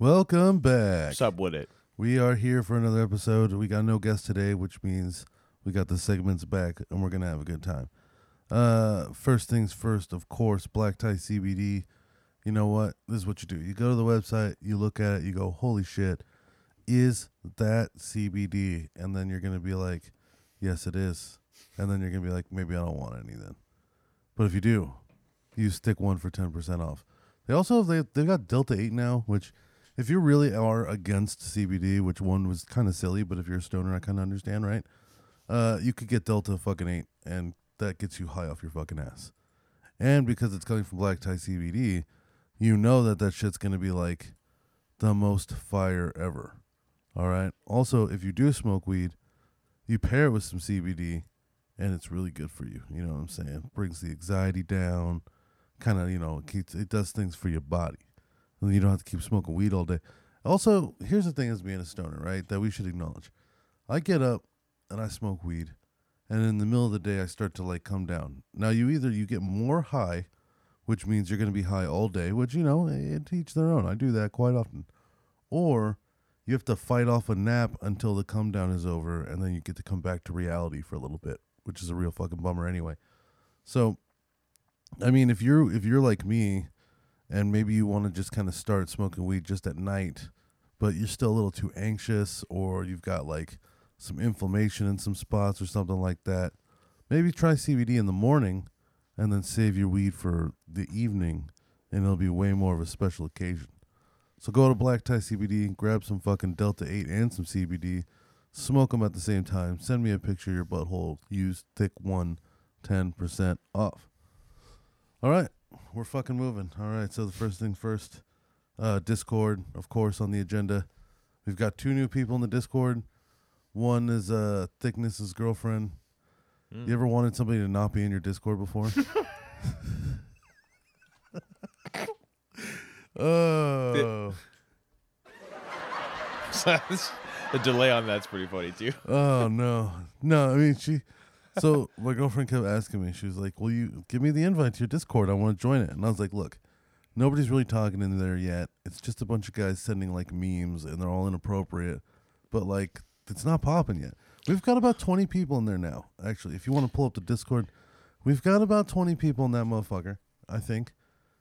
Welcome back. Sub with it. We are here for another episode. We got no guest today, which means we got the segments back and we're going to have a good time. Uh, first things first, of course, Black Tie CBD. You know what? This is what you do. You go to the website, you look at it, you go, holy shit, is that CBD? And then you're going to be like, yes, it is. And then you're going to be like, maybe I don't want any then. But if you do, you stick one for 10% off. They also, they, they've got Delta 8 now, which if you really are against CBD, which one was kind of silly, but if you're a stoner, I kind of understand, right? Uh, you could get Delta fucking 8, and that gets you high off your fucking ass. And because it's coming from Black Tie CBD, you know that that shit's to be like the most fire ever. All right. Also, if you do smoke weed, you pair it with some CBD, and it's really good for you. You know what I'm saying? Brings the anxiety down, kind of, you know, it does things for your body. And you don't have to keep smoking weed all day. Also, here's the thing as being a stoner, right? That we should acknowledge. I get up and I smoke weed, and in the middle of the day I start to like come down. Now you either you get more high, which means you're going to be high all day, which you know, it each their own. I do that quite often. Or you have to fight off a nap until the come down is over, and then you get to come back to reality for a little bit, which is a real fucking bummer anyway. So, I mean, if you're if you're like me, and maybe you want to just kind of start smoking weed just at night, but you're still a little too anxious, or you've got like some inflammation in some spots or something like that, maybe try CBD in the morning and then save your weed for the evening, and it'll be way more of a special occasion. So go to Black Tie CBD, grab some fucking Delta 8 and some CBD, smoke them at the same time. Send me a picture of your butthole. Use Thick One, 10% off. All right, we're fucking moving. All right, so the first thing first, uh, Discord, of course, on the agenda. We've got two new people in the Discord. One is uh, Thickness's girlfriend. You ever wanted somebody to not be in your Discord before? oh, the delay on that's pretty funny too. oh no, no. I mean, she. So my girlfriend kept asking me. She was like, "Will you give me the invite to your Discord? I want to join it." And I was like, "Look, nobody's really talking in there yet. It's just a bunch of guys sending like memes, and they're all inappropriate. But like, it's not popping yet. We've got about twenty people in there now. Actually, if you want to pull up the Discord, we've got about twenty people in that motherfucker. I think,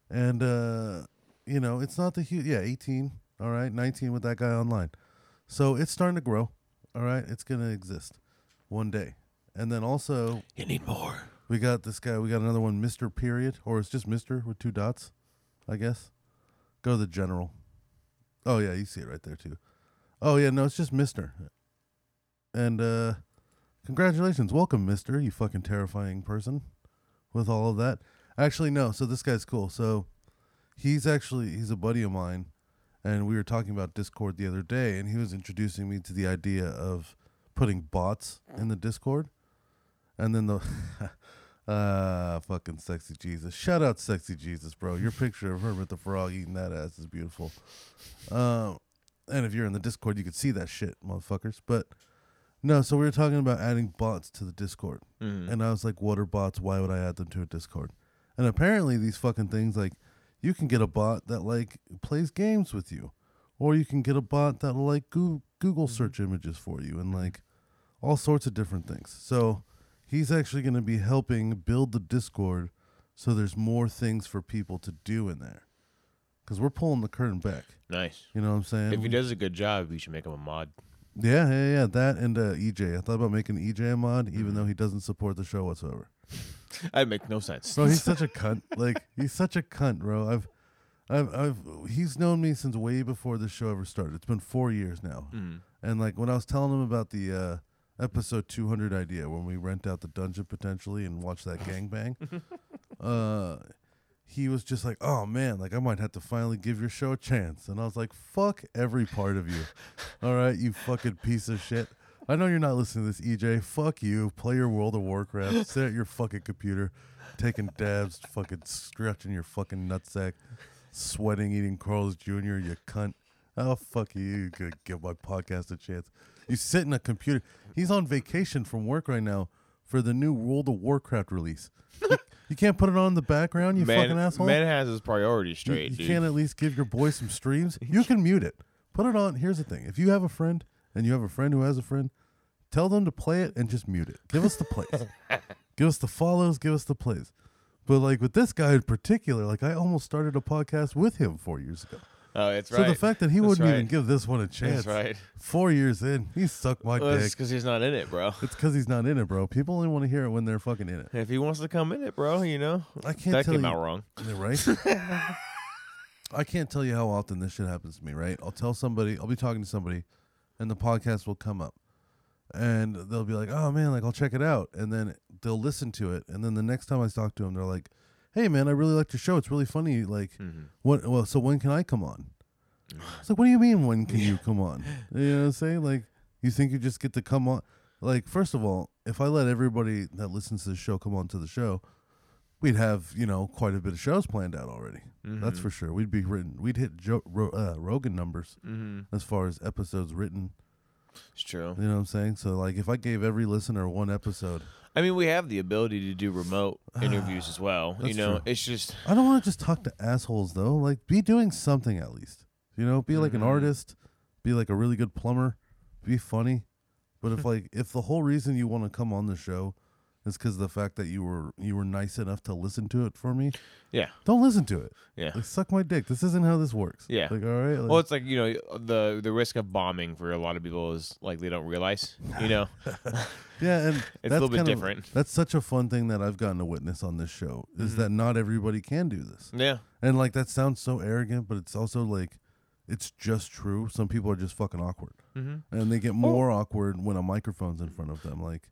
and uh, you know, it's not the huge. Yeah, eighteen. All right, nineteen with that guy online. So it's starting to grow. All right, it's gonna exist one day. And then also You need more. we got this guy. We got another one, Mister Period, or it's just Mister with two dots, I guess. Go to the general. Oh yeah, you see it right there too. Oh yeah, no, it's just Mister. And uh congratulations, welcome, Mister. You fucking terrifying person. With all of that, actually no. So this guy's cool. So he's actually he's a buddy of mine, and we were talking about Discord the other day, and he was introducing me to the idea of putting bots in the Discord. And then the ah fucking sexy Jesus. Shout out sexy Jesus, bro. Your picture of Kermit the Frog eating that ass is beautiful. Um and if you're in the Discord, you could see that shit, motherfuckers. But no, so we were talking about adding bots to the Discord. Mm-hmm. And I was like, what are bots? Why would I add them to a Discord? And apparently these fucking things like you can get a bot that like plays games with you. Or you can get a bot that'll like Google, Google search images for you and like all sorts of different things. So he's actually going to be helping build the Discord so there's more things for people to do in there. Because we're pulling the curtain back. Nice. You know what I'm saying? If he does a good job, we should make him a mod. Yeah, yeah, yeah. That and uh, EJ. I thought about making EJ a mod, even though he doesn't support the show whatsoever. That make no sense. Bro, he's such a cunt. Like he's such a cunt, bro. I've, I've, I've. He's known me since way before the show ever started. It's been four years now. Mm. And like when I was telling him about the uh, episode 200 idea, when we rent out the dungeon potentially and watch that gangbang, uh, he was just like, "Oh man, like I might have to finally give your show a chance." And I was like, "Fuck every part of you." All right, you fucking piece of shit. I know you're not listening to this, EJ. Fuck you. Play your World of Warcraft. Sit at your fucking computer, taking dabs, fucking stretching your fucking nutsack, sweating, eating Carl's Jr. You cunt. Oh fuck you! You could give my podcast a chance. You sit in a computer. He's on vacation from work right now for the new World of Warcraft release. you, you can't put it on in the background, you man, fucking asshole. man has his priorities You- straight, you, dude. can't at least give your boy some streams. You can mute it. Put it on. Here's the thing: if you have a friend and you have a friend who has a friend, tell them to play it and just mute it. Give us the plays. give us the follows. Give us the plays. But like with this guy in particular, like I almost started a podcast with him four years ago. Oh, it's right. So the fact that he That's wouldn't even give this one a chance, That's right. four years in, he sucked my Well, it's dick. because he's not in it, bro. It's because he's not in it, bro. People only want to hear it when they're fucking in it. If he wants to come in it, bro, you know I can't that tell came you, out wrong. Yeah, right? I can't tell you how often this shit happens to me, right? I'll tell somebody, I'll be talking to somebody, and the podcast will come up. And they'll be like, oh man, like I'll check it out. And then they'll listen to it. And then the next time I talk to them, they're like, hey man, I really like your show. It's really funny. Like, Mm-hmm. what, well, so when can I come on? It's like, what do you mean, when can you come on? You know what I'm saying? Like, you think you just get to come on? Like, first of all, if I let everybody that listens to the show come on to the show, we'd have you know quite a bit of shows planned out already. That's for sure. We'd be written. We'd hit Ro, uh, Rogan numbers Mm-hmm. as far as episodes written. It's true. You know what I'm saying? So like, if I gave every listener one episode, I mean, we have the ability to do remote interviews as well. You That's know, true. it's just I don't want to just talk to assholes though. Like, be doing something at least. You know, be like an Mhm. artist. Be like a really good plumber. Be funny. But if like if the whole reason you want to come on the show is because of the fact that you were you were nice enough to listen to it for me, yeah, don't listen to it. yeah. Like suck my dick. This isn't how this works. Yeah. Like all right. Like, Well, it's like you know the the risk of bombing for a lot of people is like they don't realize. You know, yeah, and it's that's a little bit kind of- different. that's such a fun thing that I've gotten to witness on this show is Mm-hmm. that not everybody can do this. Yeah, And like that sounds so arrogant, but it's also like it's just true. Some people are just fucking awkward. mm-hmm. And they get more awkward when a microphone's in front of them. Like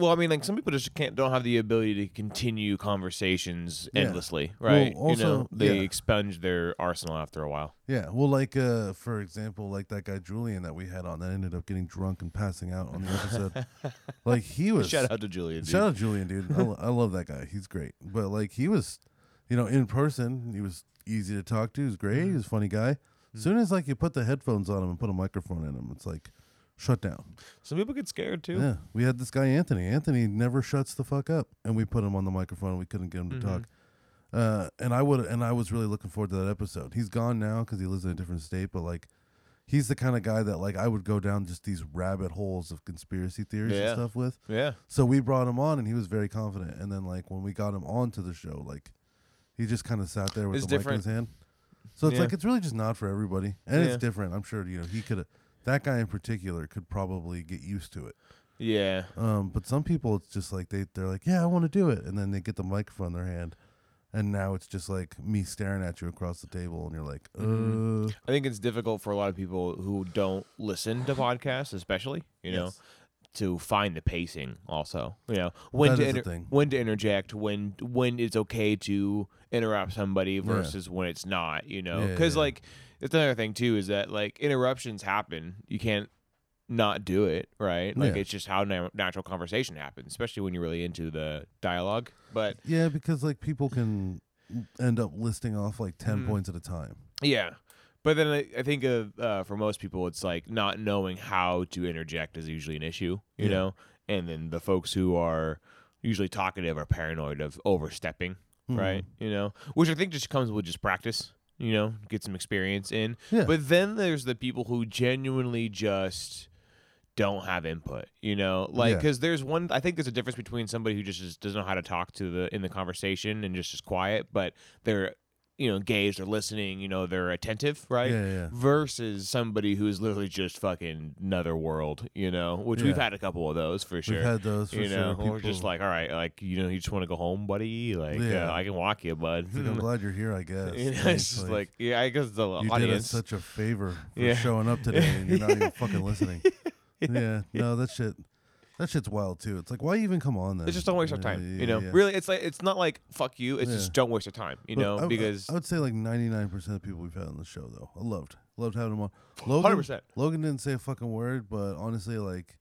Well, I mean, like some people just can't don't have the ability to continue conversations Yeah. endlessly, Well, right? you know, also- they yeah. expunge their arsenal after a while. yeah, well like uh for example, like that guy Julian that we had on that ended up getting drunk and passing out on the episode. like he was Shout out to Julian. dude. Shout out to Julian, dude. I, lo- I love that guy. He's great. But like he was, you know, in person, he was easy to talk to. He was great. Mm-hmm. He was a funny guy. As soon as like you put the headphones on him and put a microphone in him, it's like shut down. Some people get scared too. Yeah, we had this guy Anthony. Anthony never shuts the fuck up, and we put him on the microphone. We couldn't get him to Mhm. talk. Uh, and I would, and I was really looking forward to that episode. He's gone now because he lives in a different state. But like, he's the kind of guy that like I would go down just these rabbit holes of conspiracy theories Yeah. and stuff with. Yeah. So we brought him on, and he was very confident. And then, like when we got him onto the show, like he just kind of sat there with It's the different. mic in his hand. So it's Yeah. like it's really just not for everybody, and Yeah. it's different. I'm sure you know he could. That guy in particular could probably get used to it. Yeah. Um, but some people, it's just like they they're like, yeah, I want to do it, and then they get the microphone in their hand, and now it's just like me staring at you across the table, and you're like, uh, Mhm. I think it's difficult for a lot of people who don't listen to podcasts, especially, you know, Yes. to find the pacing also. You know, when That to inter- when to interject, when when it's okay to interrupt somebody versus when it's not, you know. Yeah, Cuz yeah. like that's another thing too is that like interruptions happen. You can't not do it, right? Like Yeah. it's just how na- natural conversation happens, especially when you're really into the dialogue. But yeah, because like people can end up listing off like 10 Mhm. points at a time. Yeah. But then I, I think uh, uh, for most people, it's like not knowing how to interject is usually an issue, you Yeah. know? And then the folks who are usually talkative are paranoid of overstepping, Mhm. right? You know? Which I think just comes with just practice, you know, get some experience in. Yeah. But then there's the people who genuinely just don't have input, you know, like Yeah. because there's one. I think there's a difference between somebody who just is, doesn't know how to talk to the in the conversation and just is quiet, but they're you know engaged or listening, you know, they're attentive, right? Yeah, yeah. Versus somebody who's literally just fucking another world, you know, which we've had a couple of those for sure. We've had those for you know, sure. or just like, all right, like you know, you just want to go home, buddy. Like, Yeah. uh, I can walk you, bud. Like, I'm glad you're here. I guess. You know, Like, it's just like, yeah, I guess the you did us such a favor for Yeah. showing up today, and you're not even fucking listening. yeah, no, that shit. That shit's wild too. It's like why even come on then? It's just don't waste our time. yeah, you know, yeah. really, it's like it's not like fuck you. It's Yeah. just don't waste your time. You But know, I- I- because I, would say like ninety nine percent of people we've had on the show though. I loved loved having him on. Logan, 100%. Logan didn't say a fucking word, but honestly, like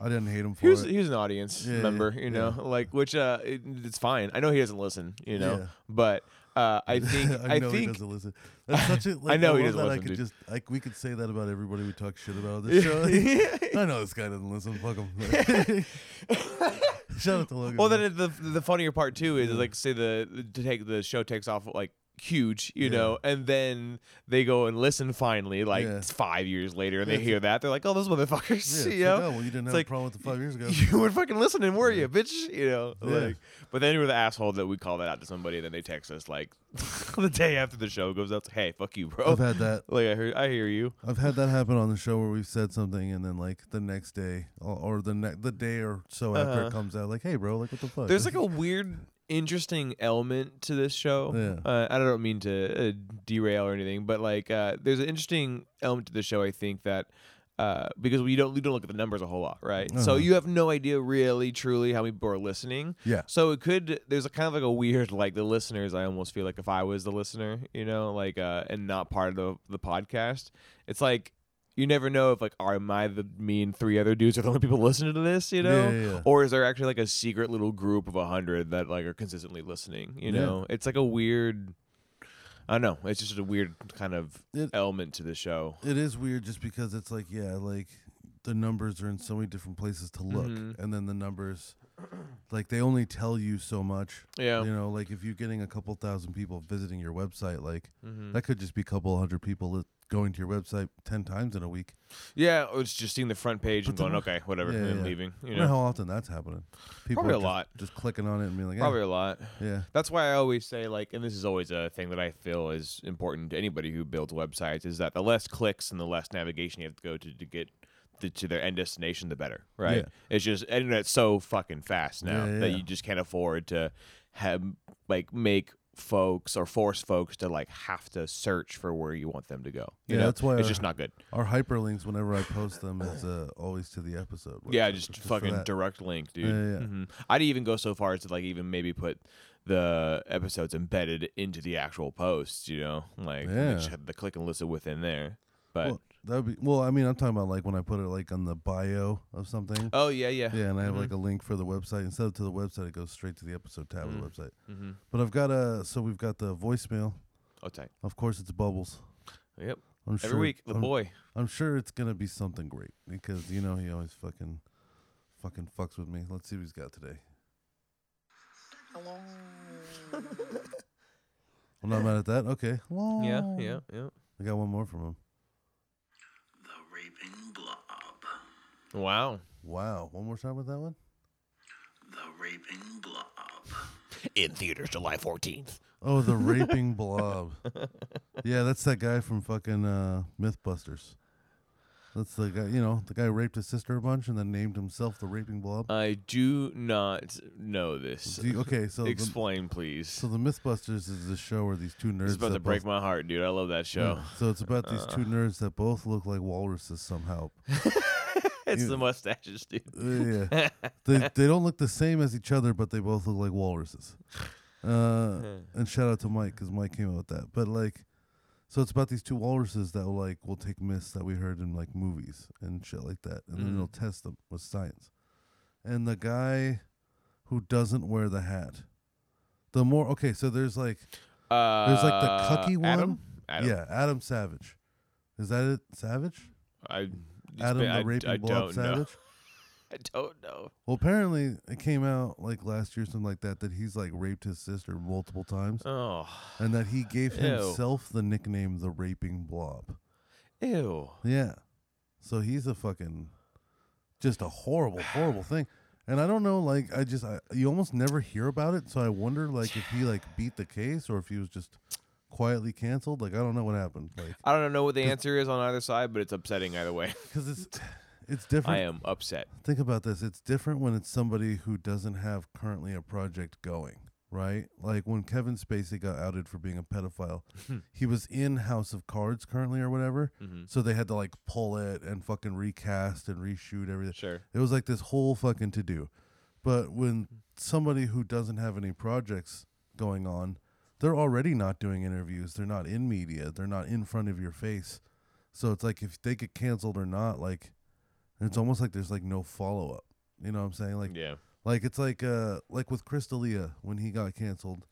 I didn't hate him for he was it. he was an audience member. You know, like which uh, it, it's fine. I know he doesn't listen. You know, but uh, I think I I, think doesn't listen. That's such a. Like, know he doesn't that I could dude. just like we could say that about everybody we talk shit about on this show. I know this guy doesn't listen. Fuck him. Shout out to Logan. Well, then the the funnier part too is like say the to take the show takes off like huge, you Yeah. know, and then they go and listen finally like Yeah. five years later, and Yeah, they hear that they're like, oh, those motherfuckers, yeah, it's you like, know. oh, well, you didn't have like, a problem with the five years ago. You weren't fucking listening, were you, bitch? You know, like. But then we're the asshole that we call that out to somebody, and then they text us like the day after the show goes out. Hey, fuck you, bro. I've had that. like I heard, I hear you. I've had that happen on the show where we've said something and then like the next day or, or the ne- the day or so after Uh-huh. it comes out, like, hey, bro, like what the fuck? There's like a weird, interesting element to this show. Yeah. Uh, I don't mean to uh, derail or anything, but like, uh, there's an interesting element to the show. I think that. Uh, because we don't we don't look at the numbers a whole lot, right? So Uh-huh. you have no idea really, truly how many people are listening. yeah. So it could there's a kind of like a weird like the listeners. I almost feel like if I was the listener, you know, like uh, and not part of the the podcast, it's like you never know if like are I the me and three other dudes are the only people listening to this, you know, Yeah, yeah, yeah. or is there actually like a secret little group of a hundred that like are consistently listening? You know, it's like a weird. I don't know. It's just a weird kind of It- element to the show. It is weird just because it's like, yeah, like the numbers are in so many different places to look. Mhm. And then the numbers, like, they only tell you so much. Yeah. You know, like if you're getting a couple thousand people visiting your website, like, Mhm. that could just be a couple hundred people going to your website 10 times in a week. Yeah, or it's just seeing the front page and But the going, okay, whatever, Yeah, and yeah. leaving. You wonder know, how often that's happening. People Probably a just, lot. Just clicking on it and being like, probably yeah, a lot. yeah. That's why I always say like, and this is always a thing that I feel is important to anybody who builds websites is that the less clicks and the less navigation you have to go to to get to, to their end destination, the better, right? Yeah. It's just internet's so fucking fast now Yeah, that you just can't afford to have like make folks or force folks to like have to search for where you want them to go. You Yeah, know? that's why it's our- just not good. Our hyperlinks, whenever I post them, is uh, always to the episode. Yeah, website, just, fucking direct link, dude. Yeah, yeah. Mhm. I'd even go so far as to like even maybe put the episodes embedded into the actual posts. You know, like Yeah. just have the click and listen within there. But Well, that would be well. I mean, I'm talking about like when I put it like on the bio of something. oh yeah, yeah, Yeah, and I have Mhm. like a link for the website. Instead of to the website, it goes straight to the episode tab Mm. of the website. mm-hmm. But I've got a so we've got the voicemail. oh tight. Of course, it's Bubbles. Yep, I'm every sure, week the I'm, boy. I'm sure it's gonna be something great because you know he always fucking fucking fucks with me. Let's see what he's got today. Hello. I'm not mad at that. Okay. Yeah, yeah, yeah. I got one more from him. The Raping Blob. Wow. Wow. One more time with that one. The Raping Blob. In theaters July fourteenth. Oh, the raping blob. Yeah, that's that guy from fucking uh, MythBusters. That's the guy, you know, the guy who raped his sister a bunch and then named himself the raping blob. I do not know this. Do you- okay, so the, Explain, please. so the MythBusters is the show where these two nerds. This is about that to break both- my heart, dude. I love that show. Yeah, So it's about these Uh. two nerds that both look like walruses somehow. it's You- the mustaches, dude. Uh, yeah, they they don't look the same as each other, but they both look like walruses. Uh, and shout out to Mike because Mike came up with that. But like, so it's about these two walruses that will like will take myths that we heard in like movies and shit like that, and then Mhm. they'll test them with science. And the guy who doesn't wear the hat, the more okay. So there's like Uh, There's, like, the cucky one. Adam? Adam. yeah, Adam Savage. Is that it? Savage? I, Adam been- the I, raping I blob don't know. Savage. I don't know. Well, apparently it came out like last year, something like that, that he's like raped his sister multiple times, Oh, and that he gave Ew. himself the nickname the raping blob. ew. Yeah, so he's a fucking just a horrible, horrible thing. And I don't know, like I just I, you almost never hear about it, so I wonder like if he like beat the case or if he was just quietly canceled. Like I don't know what happened, like I don't know what the answer is on either side, but it's upsetting either way. because it's it's different. I am upset. Think about this. It's different when it's somebody who doesn't have currently a project going, right? Like when Kevin Spacey got outed for being a pedophile, Hmm. he was in House of Cards currently or whatever. Mhm. So they had to like pull it and fucking recast and reshoot everything. Sure. It was like this whole fucking to do. But when somebody who doesn't have any projects going on, they're already not doing interviews. They're not in media. They're not in front of your face. So it's like if they get canceled or not, like it's almost like there's like no follow up. You know what I'm saying? Like yeah. like it's like uh like with Chris D'Elia when he got canceled.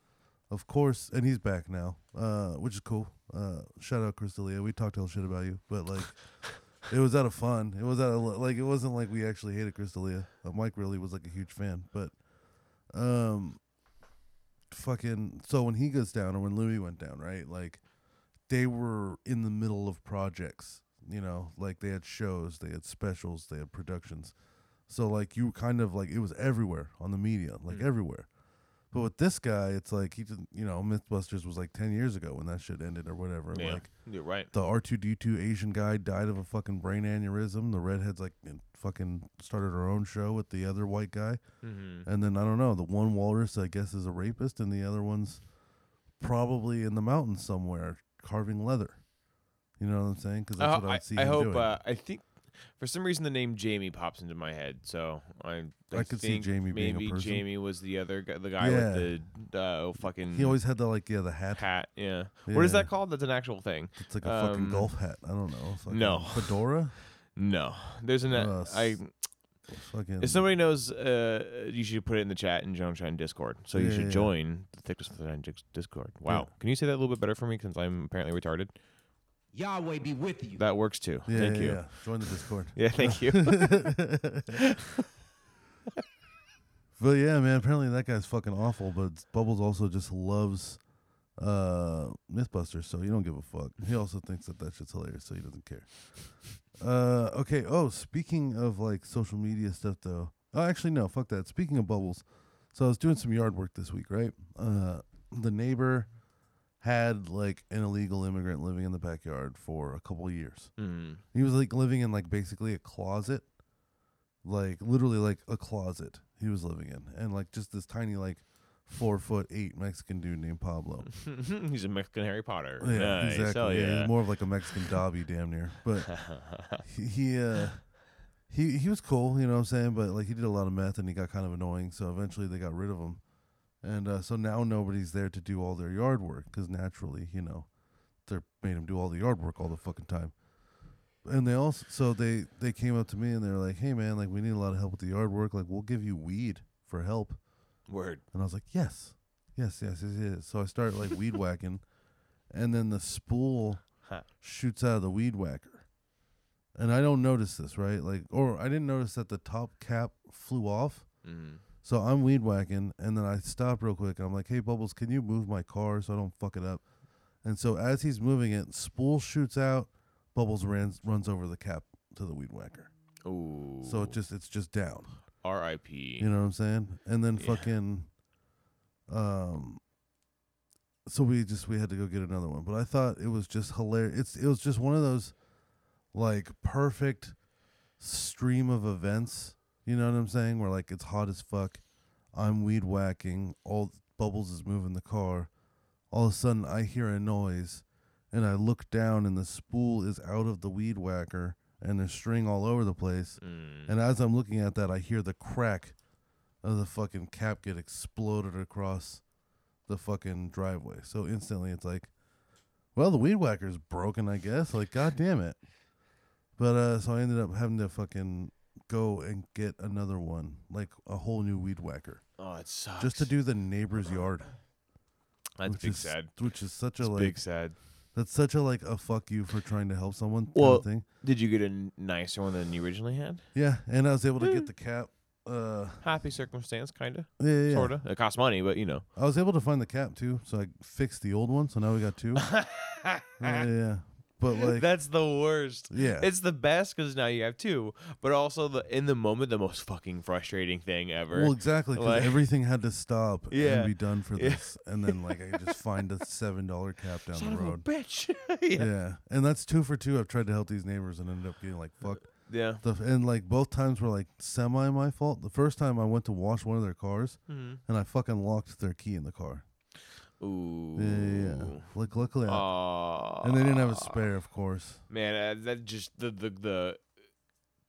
Of course, and he's back now, uh, which is cool. Uh, shout out Chris D'Elia. We talked all shit about you, but like, it was out of fun. It was out of like it wasn't like we actually hated Chris D'Elia. Uh, Mike really was like a huge fan, but um, fucking. So when he goes down, or when Louis went down, right? Like, they were in the middle of projects. You know, like they had shows, they had specials, they had productions. So like you kind of like it was everywhere on the media, like Mm. everywhere. But with this guy, it's like he didn't, you know, MythBusters was like ten years ago when that shit ended or whatever. Yeah. Like You're right. the R two D two Asian guy died of a fucking brain aneurysm. The redhead's like in- fucking started her own show with the other white guy, Mm-hmm. and then I don't know. The one walrus I guess is a rapist, and the other one's probably in the mountains somewhere carving leather. You know what I'm saying? Because that's Uh, what I I, see I hope. Uh, I think for some reason the name Jamie pops into my head, so I. I, I could see Jamie being a maybe person. Jamie was the other guy, the guy Yeah. with the uh, fucking he always had the like yeah the hat. hat. Yeah. What is that called? That's an actual thing. It's like a fucking Um, golf hat. I don't know. Fucking no. fedora. No, there's an. Uh, I Fucking. if somebody knows, uh, you should put it in the chat in Joan Shine Discord. So you Yeah, should yeah. join the Thickness of the Shine Dis- Discord. Wow, can you say that a little bit better for me since I'm apparently retarded? Yahweh be with you. That works too. yeah, Thank yeah, you. yeah. Join the Discord. Yeah, thank you. But yeah, man. Apparently that guy's fucking awful. But Bubbles also just loves uh MythBusters, so he don't give a fuck. He also thinks that that shit's hilarious, so he doesn't care. Uh, okay. Oh, speaking of like social media stuff, though. Oh, actually, no. Fuck that. Speaking of Bubbles, so I was doing some yard work this week, right? Uh, the neighbor had like an illegal immigrant living in the backyard for a couple of years. Mm. He was like living in like basically a closet, like literally like a closet he was living in, and like just this tiny like four foot eight Mexican dude named Pablo. He's a Mexican Harry Potter. Yeah, nice. exactly. Hell yeah. yeah. he's more of like a Mexican Dobby, damn near. But he he, uh, he he was cool, you know what I'm saying. But like he did a lot of meth, and he got kind of annoying. So eventually they got rid of him, and uh, so now nobody's there to do all their yard work because naturally, you know, they're made him do all the yard work all the fucking time. And they also so they they came up to me and they're like, "Hey man, like we need a lot of help with the yard work. Like we'll give you weed for help." Word. And I was like, yes, yes, yes, yes, yes. So I started like weed whacking, and then the spool Huh. shoots out of the weed whacker. And I don't notice this, right? Like, or I didn't notice that the top cap flew off. Mm. So I'm weed whacking, and then I stop real quick. And I'm like, hey, Bubbles, can you move my car so I don't fuck it up? And so as he's moving it, spool shoots out, Bubbles runs runs over the cap to the weed whacker. Ooh. So it just it's just down. R.I.P. You know what I'm saying? And then Yeah. fucking um so we just we had to go get another one. But I thought it was just hilarious. It's it was just one of those like perfect stream of events. You know what I'm saying? Where like it's hot as fuck. I'm weed whacking. All Bubbles is moving the car. All of a sudden I hear a noise and I look down and the spool is out of the weed whacker and there's string all over the place. Mm. And as I'm looking at that, I hear the crack of the fucking cap get exploded across the fucking driveway. So instantly it's like, well, the weed whacker's broken, I guess. Like, god damn it. But uh so I ended up having to fucking go and get another one, like a whole new weed whacker. oh, it sucks. Just to do the neighbor's yard. That's which big is, sad. Which is such a like big sad. That's such a like a fuck you for trying to help someone kind Well- of thing. Did you get a n- nicer one than you originally had? Yeah, and I was able to get the cap uh Happy circumstance, kind of, yeah, yeah, yeah. sort of. It costs money, but you know. I was able to find the cap too, so I fixed the old one. So now we got two. yeah, yeah, yeah. But like, That's the worst. yeah, It's the best because now you have two, but also the in the moment the most fucking frustrating thing ever. well, exactly. Because like- everything had to stop Yeah. and be done for Yeah. this, and then like I could just find a seven dollar cap down Son the road. bitch. Yeah. yeah. and that's two for two. I've tried to help these neighbors and ended up getting like fucked. Yeah. The, and like both times were like semi my fault. The first time I went to wash one of their cars Mm-hmm. and I fucking locked their key in the car. Ooh. Yeah, yeah, yeah. Like luckily, I, and they didn't have a spare, of course. Man, uh, that just the, the the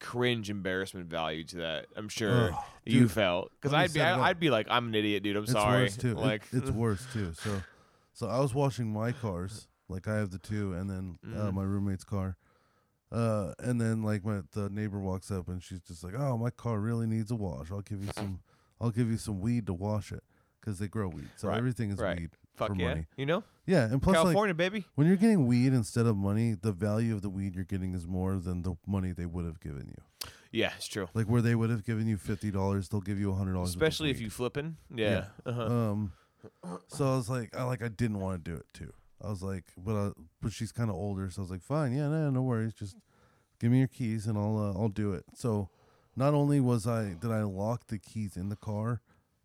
cringe embarrassment value to that. I'm sure Ugh, you dude, felt because I'd be I, I'd be like I'm an idiot, dude. I'm It's sorry. worse too. It- Like it's worse too. So, so I was washing my cars. Like I have the two, and then uh, Mhm. my roommate's car. Uh, and then like my the neighbor walks up and she's just like, "Oh, my car really needs a wash. I'll give you some. I'll give you some weed to wash it because they grow weed. So Right, everything is right. weed fuck for yeah, money. you know, Yeah, and plus like California baby. when you're getting weed instead of money, the value of the weed you're getting is more than the money they would have given you. Yeah, it's true. Like where they would have given you fifty dollars, they'll give you a hundred dollars. Especially if you flipping. Yeah. Uh-huh. Um, so I was like, I like, I didn't want to do it too. I was like, but uh, but she's kind of older, so I was like, fine, yeah, no, no worries, just give me your keys and I'll uh, I'll do it. So not only was I did I lock the keys in the car,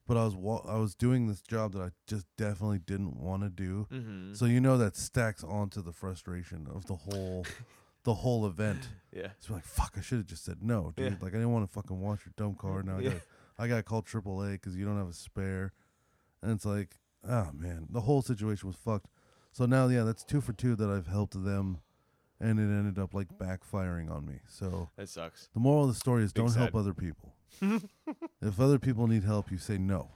but I was wa- I was doing this job that I just definitely didn't want to do. mm-hmm. So you know that stacks onto the frustration of the whole the whole event. yeah. So like, fuck, I should have just said no, dude. Yeah. Like I didn't want to fucking wash your dumb car. Now I got I got to call AAA because you don't have a spare, and it's like, oh man, the whole situation was fucked. So now, yeah, that's two for two that I've helped them, and it ended up like backfiring on me. So That sucks. the moral of the story is Big don't help other people. If other people need help, you say no.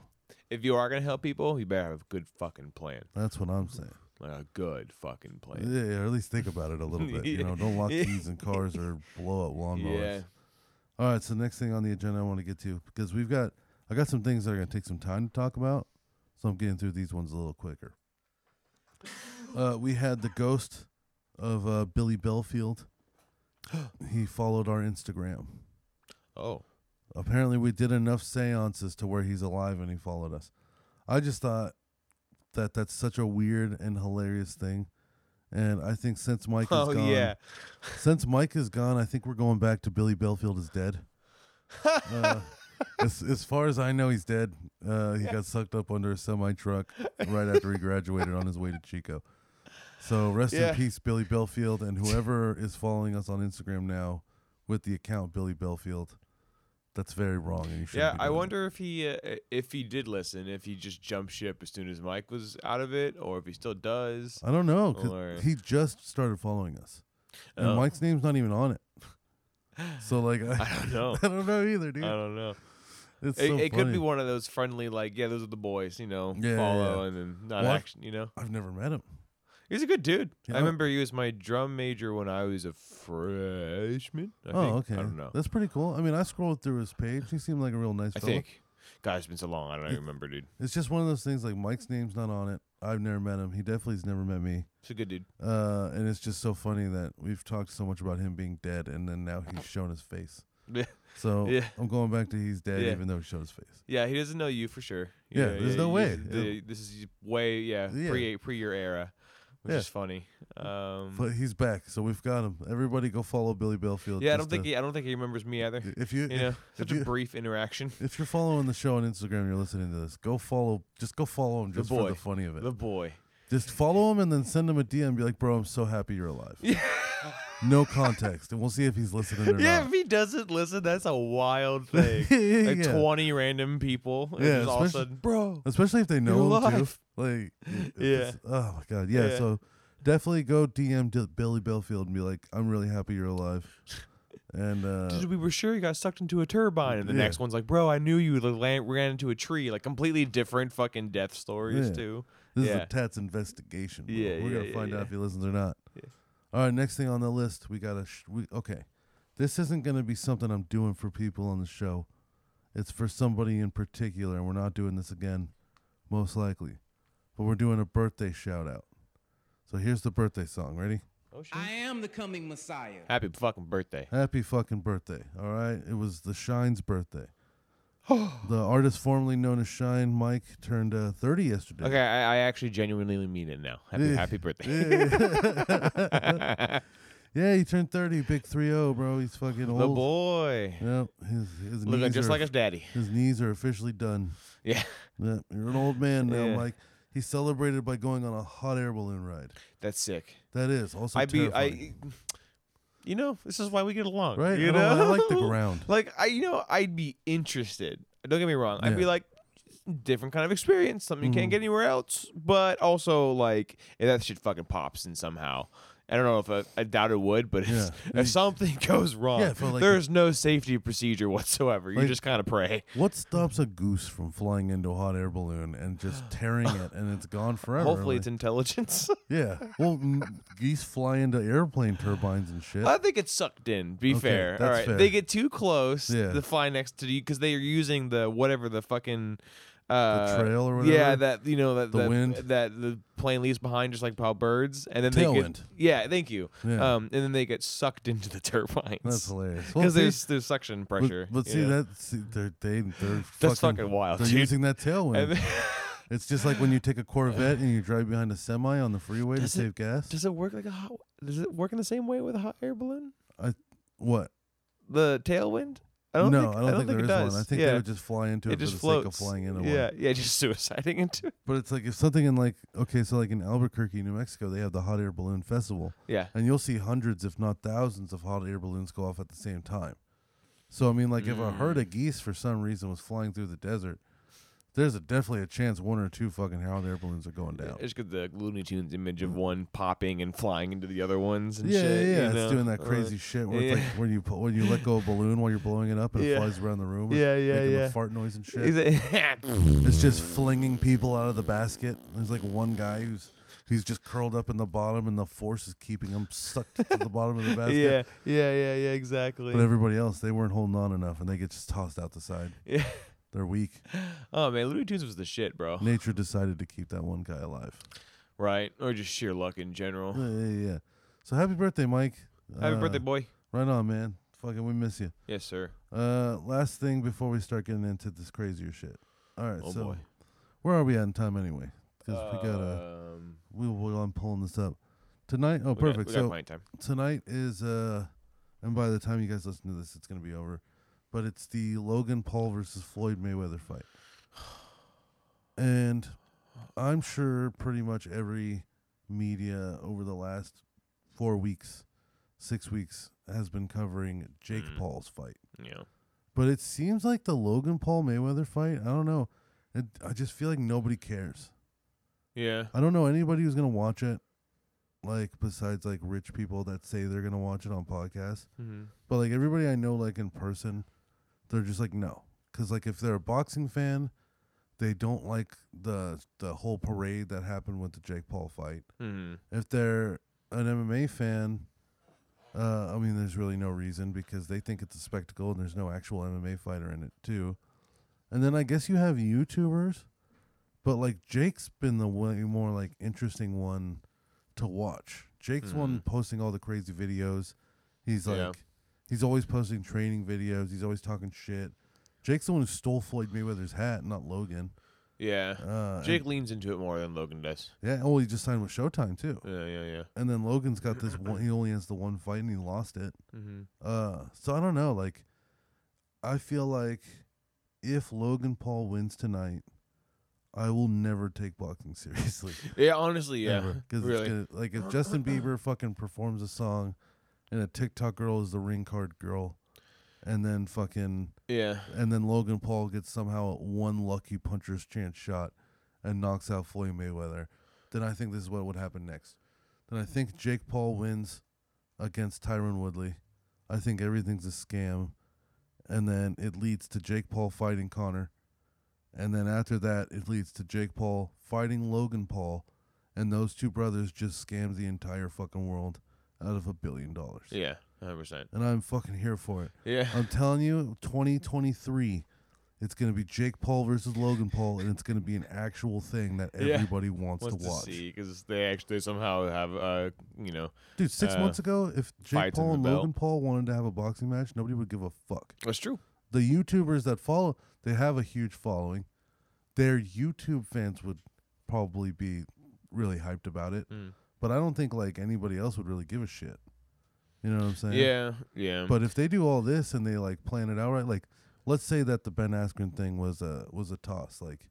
If you are gonna help people, you better have a good fucking plan. That's what I'm saying. Like a good fucking plan. Yeah, or at least think about it a little bit. You know, don't lock keys in cars or blow up lawnmowers. Yeah. All right, so next thing on the agenda I want to get to because we've got I got some things that are going to take some time to talk about, so I'm getting through these ones a little quicker. Uh, we had the ghost of uh, Billy Belfield. he followed our Instagram. Oh. Apparently, we did enough seances to where he's alive and he followed us. I just thought that that's such a weird and hilarious thing. And I think since Mike is Oh gone, yeah. since Mike is gone, I think we're going back to Billy Belfield is dead. Uh, as, as far as I know, he's dead. Uh, he got sucked up under a semi truck right after he graduated on his way to Chico. So rest Yeah. in peace, Billy Belfield, and whoever is following us on Instagram now with the account Billy Belfield. That's very wrong, and you. Yeah, I wonder if he uh, if he did listen, if he just jumped ship as soon as Mike was out of it, or if he still does. I don't know Or- he just started following us, and Oh. Mike's name's not even on it. So like, I, I don't know. I don't know either, dude. I don't know. It's It, so it could be one of those friendly, like, yeah, those are the boys, you know, Yeah, yeah, follow yeah. and then not Well, action, you know. I've never met him. He's a good dude. Yeah. I remember he was my drum major when I was a freshman. I oh, think. okay. I don't know. That's pretty cool. I mean, I scrolled through his page. He seemed like a real nice I fellow. think. God, it's been so long. I don't It- even remember, dude. It's just one of those things. Like Mike's name's not on it. I've never met him. He definitely's never met me. He's a good dude. Uh, and it's just so funny that we've talked so much about him being dead, and then now he's shown his face. Yeah. So Yeah. I'm going back to he's dead, Yeah. even though he showed his face. Yeah, he doesn't know you for sure. Yeah, there's no way. the- this is way, yeah, Yeah. pre pre your era, which Yeah. is funny. Um, But he's back, so we've got him. Everybody, go follow Billy Belfield. yeah, I don't think to- he, I don't think he remembers me either. if you You know, if, such you, a brief interaction. if you're following the show on Instagram, you're listening to this. Go follow. Just go follow him The just for the funny of it. The boy. Just follow him and then send him a DM and be like, bro, I'm so happy you're alive. no context. And we'll see if he's listening or Yeah, not. if he doesn't listen, that's a wild thing. Like yeah. twenty random people, and Yeah, just all of a especially- sudden, bro. Especially if they know him too. alive. Like, Yeah. it's- Oh my god. Yeah, Yeah. So definitely go DM D- Billy Belfield and be like, I'm really happy you're alive. And uh, Dude, we were sure you got sucked into a turbine, and the yeah. next one's like, "Bro, I knew you ran, ran into a tree." Like completely different fucking death stories Yeah. too. this is yeah. a Tats investigation. Bro. Yeah, We're yeah, gonna yeah, find yeah. out if he listens or not. Yeah. All right. Next thing on the list, we got to. Sh- we okay. This isn't gonna be something I'm doing for people on the show. It's for somebody in particular, and we're not doing this again, most likely. But we're doing a birthday shout out. So here's the birthday song. Ready? Oh shit! I am the coming Messiah. Happy fucking birthday! Happy fucking birthday. All right. It was the Shine's birthday. the artist formerly known as Shine, Mike, turned uh, 30 yesterday. Okay, I, I actually genuinely mean it now. Happy Yeah. happy birthday! Yeah. yeah, he turned 30, big 3 0, bro. He's fucking old. the boy, Yep. His, his, looking knees just are, like his daddy. his knees are officially done. Yeah, Yep. You're an old man now, Yeah. Mike. He celebrated by going on a hot air balloon ride. that's sick. That is also I'd be terrifying. You know, this is why we get along. Right? You I, know? I like the ground. Like I, you know, I'd be interested. Don't get me wrong. I'd be Yeah. like, different kind of experience, something you can't mm. get anywhere else. But also, like, if that shit fucking pops in somehow. I don't know if I, I doubt it would, but if, Yeah. if something goes wrong, Yeah, for, like, there's no safety procedure whatsoever. You Like- just kind of pray. What stops a goose from flying into a hot air balloon and just tearing it and it's gone forever? Hopefully, Like, it's intelligence. yeah. Well, m- geese fly into airplane turbines and shit. I think it's sucked in. Be Okay, fair, all that's right. fair. They get too close Yeah. to fly next to you because they are using the whatever the fucking uh, trail or Yeah, that you know that The that, wind? that the plane leaves behind, just like how birds, and then they get yeah, thank you. Yeah. Um, and then they get sucked into the turbines. That's hilarious. Because see- there's there's suction pressure. But, you see know? that see, they're they they're That's fucking, fucking wild, They're dude. using that tailwind. It's just like when you take a Corvette and you drive behind a semi on the freeway Does to it- save gas. does it work like a hot? Does it work in the same way with a hot air balloon? I, what? The tailwind? I don't no, think, I don't, think, think there is does. one. I think yeah. they would just fly into it, it just for the floats. sake of flying into yeah, one. yeah, just suiciding into it. But it's like if something in like okay, so like in Albuquerque, New Mexico, they have the hot air balloon festival, Yeah. and you'll see hundreds, if not thousands, of hot air balloons go off at the same time. So I mean, like if a herd Mm. of geese for some reason was flying through the desert, there's a definitely a chance one or two fucking hot air balloons are going down. Just get the Looney Tunes image of one popping and flying into the other ones and Yeah, shit. yeah, yeah. know? It's doing that Uh, crazy shit where it's like when you pu- when you let go of a balloon while you're blowing it up and it flies around the room. Yeah, yeah, making yeah. Fart noise and shit. It's just flinging people out of the basket. There's like one guy who's he's just curled up in the bottom, and the force is keeping him sucked to the bottom of the basket. yeah, yeah, yeah, yeah, exactly. But everybody else, they weren't holding on enough, and they get just tossed out the side. yeah. They're weak. Oh man, Looney Tunes was the shit, bro. Nature decided to keep that one guy alive. Right? Or just sheer luck in general. Yeah, yeah, yeah. So happy birthday, Mike. Happy Uh, birthday, boy. Right on, man. Fucking, we miss you. Yes, sir. Uh, last thing before we start getting into this crazier shit. All right, Oh so boy. where are we at in time anyway? Because we gotta. Um, we will. I'm pulling this up tonight. Oh, we got- perfect. we got so time. tonight is uh, and by the time you guys listen to this, it's gonna be over. But it's the Logan Paul versus Floyd Mayweather fight, and I'm sure pretty much every media over the last four weeks, six weeks has been covering Jake Mm. Paul's fight. Yeah. But it seems like the Logan Paul Mayweather fight. I don't know. It, I just feel like nobody cares. Yeah. I don't know anybody who's gonna watch it, like besides like rich people that say they're gonna watch it on podcasts. Mm-hmm. But like everybody I know, like in person, they're just like no, because like if they're a boxing fan, they don't like the the whole parade that happened with the Jake Paul fight. Mm-hmm. If they're an MMA fan, uh, I mean, there's really no reason because they think it's a spectacle and there's no actual MMA fighter in it too. And then I guess you have YouTubers, but like Jake's been the way more like interesting one to watch. Jake's the one posting all the crazy videos. He's like, Yeah. He's always posting training videos. He's always talking shit. Jake's the one who stole Floyd Mayweather's hat, not Logan. Yeah. Uh, and- Jake leans into it more than Logan does. yeah. Oh, he just signed with Showtime too. Yeah, yeah, yeah. And then Logan's got this one. He only has the one fight, and he lost it. Mm-hmm. Uh, so I don't know. Like, I feel like if Logan Paul wins tonight, I will never take boxing seriously. Yeah, honestly, yeah. Because really. like if Justin Bieber fucking performs a song, and a TikTok girl is the ring card girl, and then fucking yeah. and then Logan Paul gets somehow one lucky puncher's chance shot and knocks out Floyd Mayweather, then I think this is what would happen next. Then I think Jake Paul wins against Tyron Woodley. I think everything's a scam. And then it leads to Jake Paul fighting Conor. And then after that, it leads to Jake Paul fighting Logan Paul. And those two brothers just scams the entire fucking world out of a billion dollars. Yeah. 100%. And I'm fucking here for it. Yeah. I'm telling you, 2023, it's going to be Jake Paul versus Logan Paul, and it's going to be an actual thing that Yeah. everybody wants, Wants to watch. see because they actually somehow have, uh, you know, Dude, six uh, months ago, if Jake fights in Paul the and belt. Logan Paul wanted to have a boxing match, nobody would give a fuck. that's true. The YouTubers that follow, they have a huge following. Their YouTube fans would probably be really hyped about it, Mm. But I don't think like anybody else would really give a shit. You know what I'm saying? Yeah. Yeah. But if they do all this and they like plan it out right, like let's say that the Ben Askren thing was a was a toss, like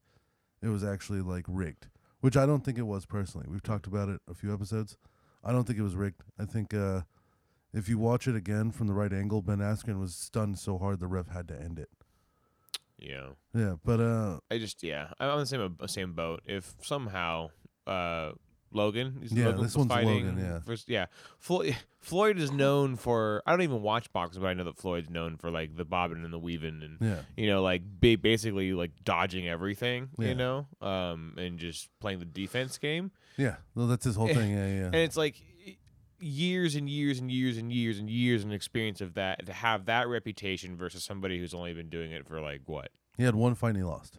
it was actually like rigged, which I don't think it was personally. We've talked about it a few episodes. I don't think it was rigged. I think uh, if you watch it again from the right angle, Ben Askren was stunned so hard the ref had to end it. Yeah. Yeah, but uh, I just yeah, I'm on the same uh, same boat. If somehow uh Logan, is Yeah, Logan this one's fighting Logan, yeah. First, yeah. Floyd Floyd is known for. I don't even watch boxing, but I know that Floyd's known for like the bobbing and the weaving and yeah, you know like ba- basically like dodging everything. Yeah. You know, um, and just playing the defense game. yeah. No, that's his whole thing. Yeah, yeah. And it's like years and years and years and years and years and experience of that to have that reputation versus somebody who's only been doing it for like what He had one fight and he lost.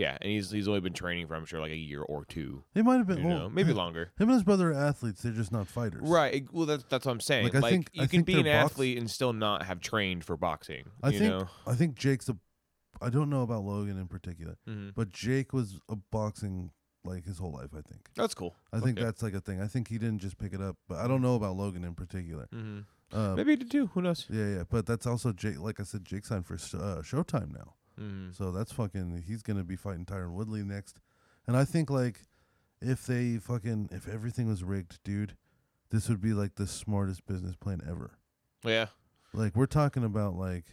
Yeah, and he's he's only been training for I'm sure like a year or two. They might have been You well, know, maybe longer. Him and his brother are athletes. They're just not fighters. Right. Well, that's that's what I'm saying. Like, Like, I think- you I can think be an box- athlete and still not have trained for boxing. I you think know. I think Jake's a. I don't know about Logan in particular, Mhm. but Jake was a boxing like his whole life. I think. That's cool. I think Okay. that's like a thing. I think he didn't just pick it up, but I don't know about Logan in particular. Uh, Maybe he did too. Who knows? Yeah, yeah, but that's also Jake. Like I said, Jake signed for uh, Showtime now, hmm so that's fucking. He's gonna be fighting Tyron Woodley next, and I think like if they fucking if everything was rigged, dude, this would be like the smartest business plan ever. Yeah. Like we're talking about like,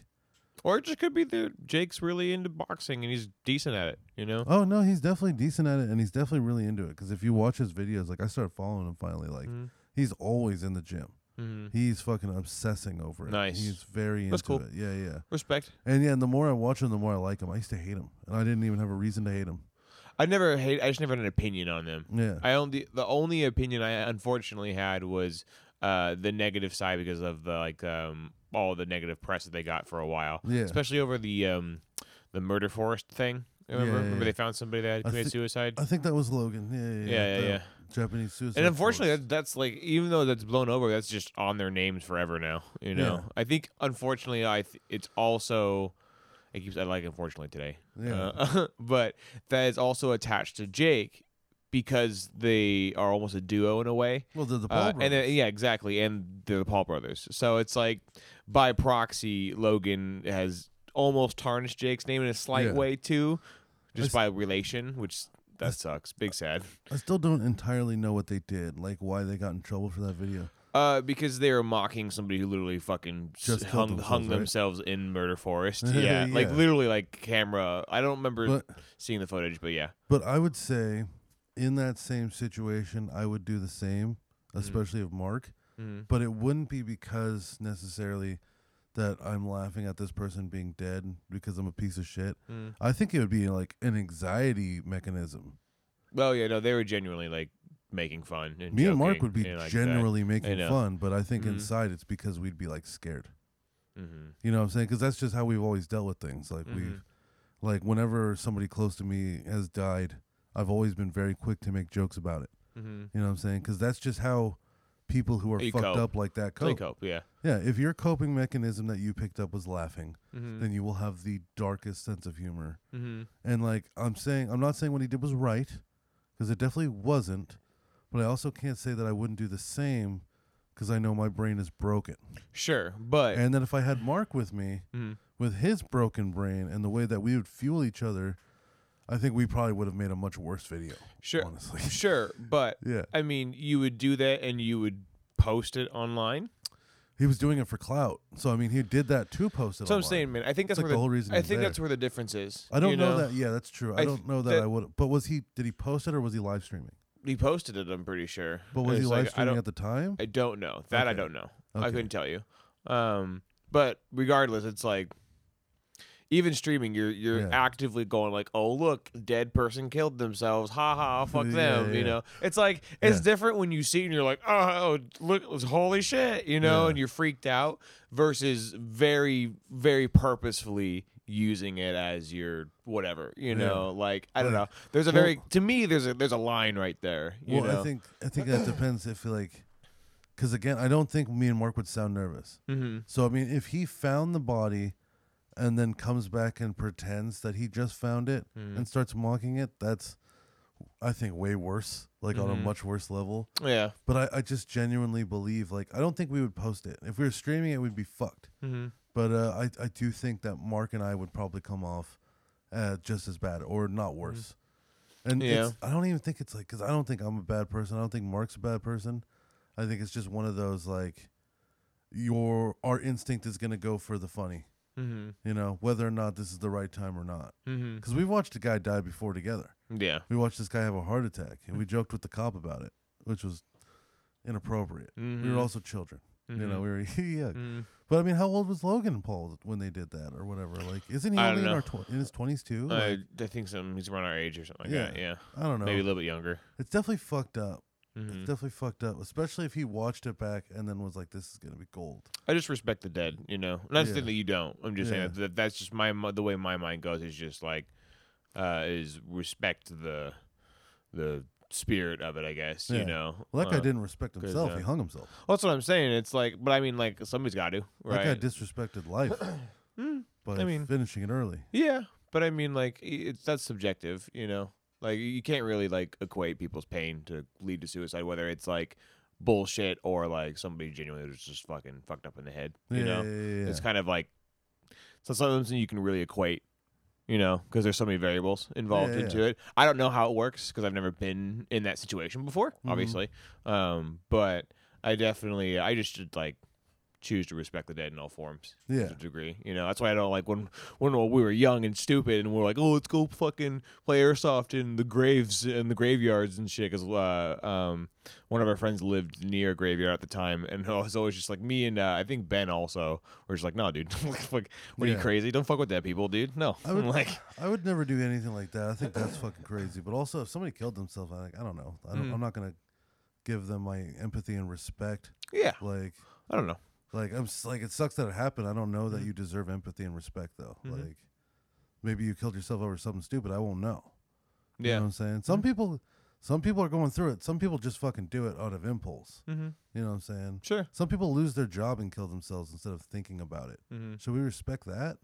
Or it just could be that Jake's really into boxing and he's decent at it. You know. oh no, he's definitely decent at it, and he's definitely really into it. Because if you watch his videos, like I started following him finally, like Mhm. he's always in the gym. Mhm. He's fucking obsessing over it. Nice. He's very That's into cool. it. Yeah, yeah. Respect. And yeah, and the more I watch him, the more I like him. I used to hate him, and I didn't even have a reason to hate him. I never hate. I just never had an opinion on them. Yeah, I only the only opinion I unfortunately had was uh, the negative side because of the like um, all the negative press that they got for a while, yeah. especially over the um, the murder forest thing. Remember? Yeah, yeah, Remember yeah. they found somebody that committed thi- suicide. I think that was Logan. Yeah, yeah, Yeah, yeah. Japanese suicide. and unfortunately, that, that's like even though that's blown over, that's just on their names forever now. You know, Yeah. I think unfortunately, I th- it's also it keeps I like unfortunately today, Yeah. uh, but that is also attached to Jake because they are almost a duo in a way. well, the, the Paul Uh, and brothers. then, yeah, exactly, and they're the Paul brothers. So it's like by proxy, Logan has almost tarnished Jake's name in a slight Yeah. way too, just by relation, which that sucks. Big sad. I still don't entirely know what they did, like why they got in trouble for that video. Uh, because they were mocking somebody who literally fucking s- Just killed hung themselves, hung right? themselves in Murder Forest. Yeah, like Yeah. literally, like camera. I don't remember But seeing the footage, but yeah. but I would say, in that same situation, I would do the same, Mm-hmm. especially of Mark. Mm-hmm. But it wouldn't be because necessarily that I'm laughing at this person being dead because I'm a piece of shit. Mm. I think it would be like an anxiety mechanism. Well, yeah, no, they were genuinely like making fun. And Me and Mark would be and like that. generally making fun, but I think Mhm. inside it's because we'd be like scared. Mhm. You know what I'm saying? Because that's just how we've always dealt with things. Like Mhm. we've, like whenever somebody close to me has died, I've always been very quick to make jokes about it. Mhm. You know what I'm saying? Because that's just how people who are You fucked cope. up like that They cope. cope, yeah. Yeah, if your coping mechanism that you picked up was laughing, Mhm. then you will have the darkest sense of humor. Mhm. And like I'm saying, I'm not saying what he did was right, because it definitely wasn't. But I also can't say that I wouldn't do the same, because I know my brain is broken. Sure, but And then if I had Mark with me, Mhm. with his broken brain and the way that we would fuel each other, I think we probably would have made a much worse video. sure, honestly. sure, but yeah, I mean, you would do that and you would post it online. he was doing it for clout. So I mean, he did that to post it. So I'm saying, man, I think that's like where the the, whole reason I think that's where the difference is. I don't you know, that. Yeah, that's true. I, I don't th- know that, that- I would. But was he? Did he post it or was he live streaming? He posted it. I'm pretty sure. But was he live like, streaming at the time? I don't know. That I don't know. I couldn't tell you. Um, but regardless, it's like even streaming, you're you're Yeah. actively going like, oh look, dead person killed themselves. Ha ha, fuck Yeah, them. yeah. You know, it's like it's different when you see it and you're like, oh look, holy shit, you know, and you're freaked out versus very very purposefully using it as your whatever you know like i don't know there's a well- very to me there's a there's a line right there you well, know I think I think that depends if like, because again, I don't think me and Mark would sound nervous. mm-hmm. So I mean, if he found the body, and then comes back and pretends that he just found it Mhm. and starts mocking it, that's, I think, way worse. Like on a Mhm. much worse level. yeah But I, I just genuinely believe like I don't think we would post it if we were streaming it. We'd be fucked. mm-hmm. But uh, I I do think that Mark and I would probably come off uh, just as bad or not worse. And Yeah. I don't even think it's like because I don't think I'm a bad person. I don't think Mark's a bad person. I think it's just one of those like your our instinct is gonna go for the funny. Mm-hmm. You know, whether or not this is the right time or not. Mm-hmm. Because we've watched a guy die before together. Yeah. We watched this guy have a heart attack, and we joked with the cop about it, which was inappropriate. We Mhm. were also children. You know, Mhm. we were yeah. But I mean, how old was Logan Paul when they did that, or whatever? Like, isn't he only in, our tw- in his twenties too? I, Like, I think some he's around our age or something like Yeah. that. Yeah. I don't know. Maybe a little bit younger. it's definitely fucked up. It's definitely fucked up, especially if he watched it back and then was like, "This is gonna be gold." I just respect the dead, you know. Not Yeah. saying that you don't. I'm just Yeah. saying that that's just my the way my mind goes is just like uh is respect the the spirit of it, I guess. Yeah. You know. Well, that guy Uh, didn't respect 'cause, himself. uh, he hung himself. Well, that's what I'm saying. It's like, but I mean, like somebody's got to, right? That guy disrespected life Mm, by I mean- finishing it early. yeah, but I mean, like i- it's that's subjective, you know. Like you can't really like equate people's pain to lead to suicide, whether it's like bullshit or like somebody genuinely was just fucking fucked up in the head. You yeah, know, yeah, yeah, it's kind of like so something you can really equate you know because there's so many variables involved into it i don't know how it works because i've never been in that situation before Mhm. obviously um but i definitely i just should like choose to respect the dead in all forms Yeah. to a degree you know that's why i don't like when when we were young and stupid and we're like oh let's go fucking play airsoft in the graves and the graveyards and shit because uh, um one of our friends lived near a graveyard at the time, and it was always just like me and uh, I think Ben also were just like, no, dude, fuck, what are you crazy? Don't fuck with dead people, dude. No, I would like, I would never do anything like that. I think that's fucking crazy. But also, if somebody killed themselves, I like I don't know. I don't, Mm. I'm not gonna give them my empathy and respect. yeah, Like, I don't know. Like I'm s- like it sucks that it happened. I don't know Mm-hmm. that you deserve empathy and respect though. Mhm. Like, maybe you killed yourself over something stupid. I won't know. You know Yeah, what I'm saying? Some people, some people are going through it. Some people just fucking do it out of impulse. mm-hmm. You know what I'm saying? sure. Some people lose their job and kill themselves instead of thinking about it. Mm-hmm. Should we respect that?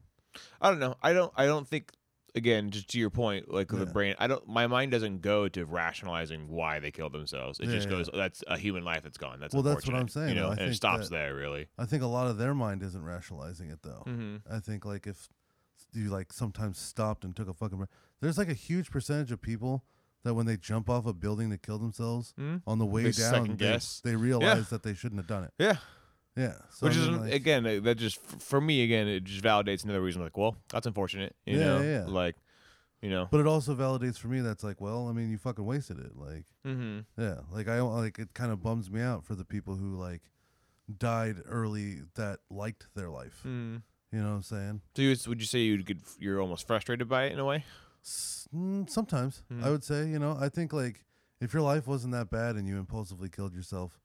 I don't know. I don't. I don't think. Again, just to your point, like the brain, I don't. My mind doesn't go to rationalizing why they killed themselves. It Yeah, just yeah. goes, "That's a human life that's gone." That's Well, that's what I'm saying, You know, and it stops that- there, really. I think a lot of their mind isn't rationalizing it though. Mm-hmm. I think like if you like sometimes stopped and took a fucking breath, there's like a huge percentage of people that when they jump off a building to kill themselves Mm-hmm. on the way They down, they, they realize that they shouldn't have done it. Yeah, Yeah, so which I is mean, like, again that just for me again it just validates another reason like well that's unfortunate you Yeah, know yeah, like you know but it also validates for me that's like, well, I mean, you fucking wasted it. Like, mm-hmm. yeah, like I like it kind of bums me out for the people who like died early that liked their life. mm You know what I'm saying? so you, would you say you'd get you're almost frustrated by it in a way S- mm, sometimes Mhm. I would say, you know, I think like if your life wasn't that bad and you impulsively killed yourself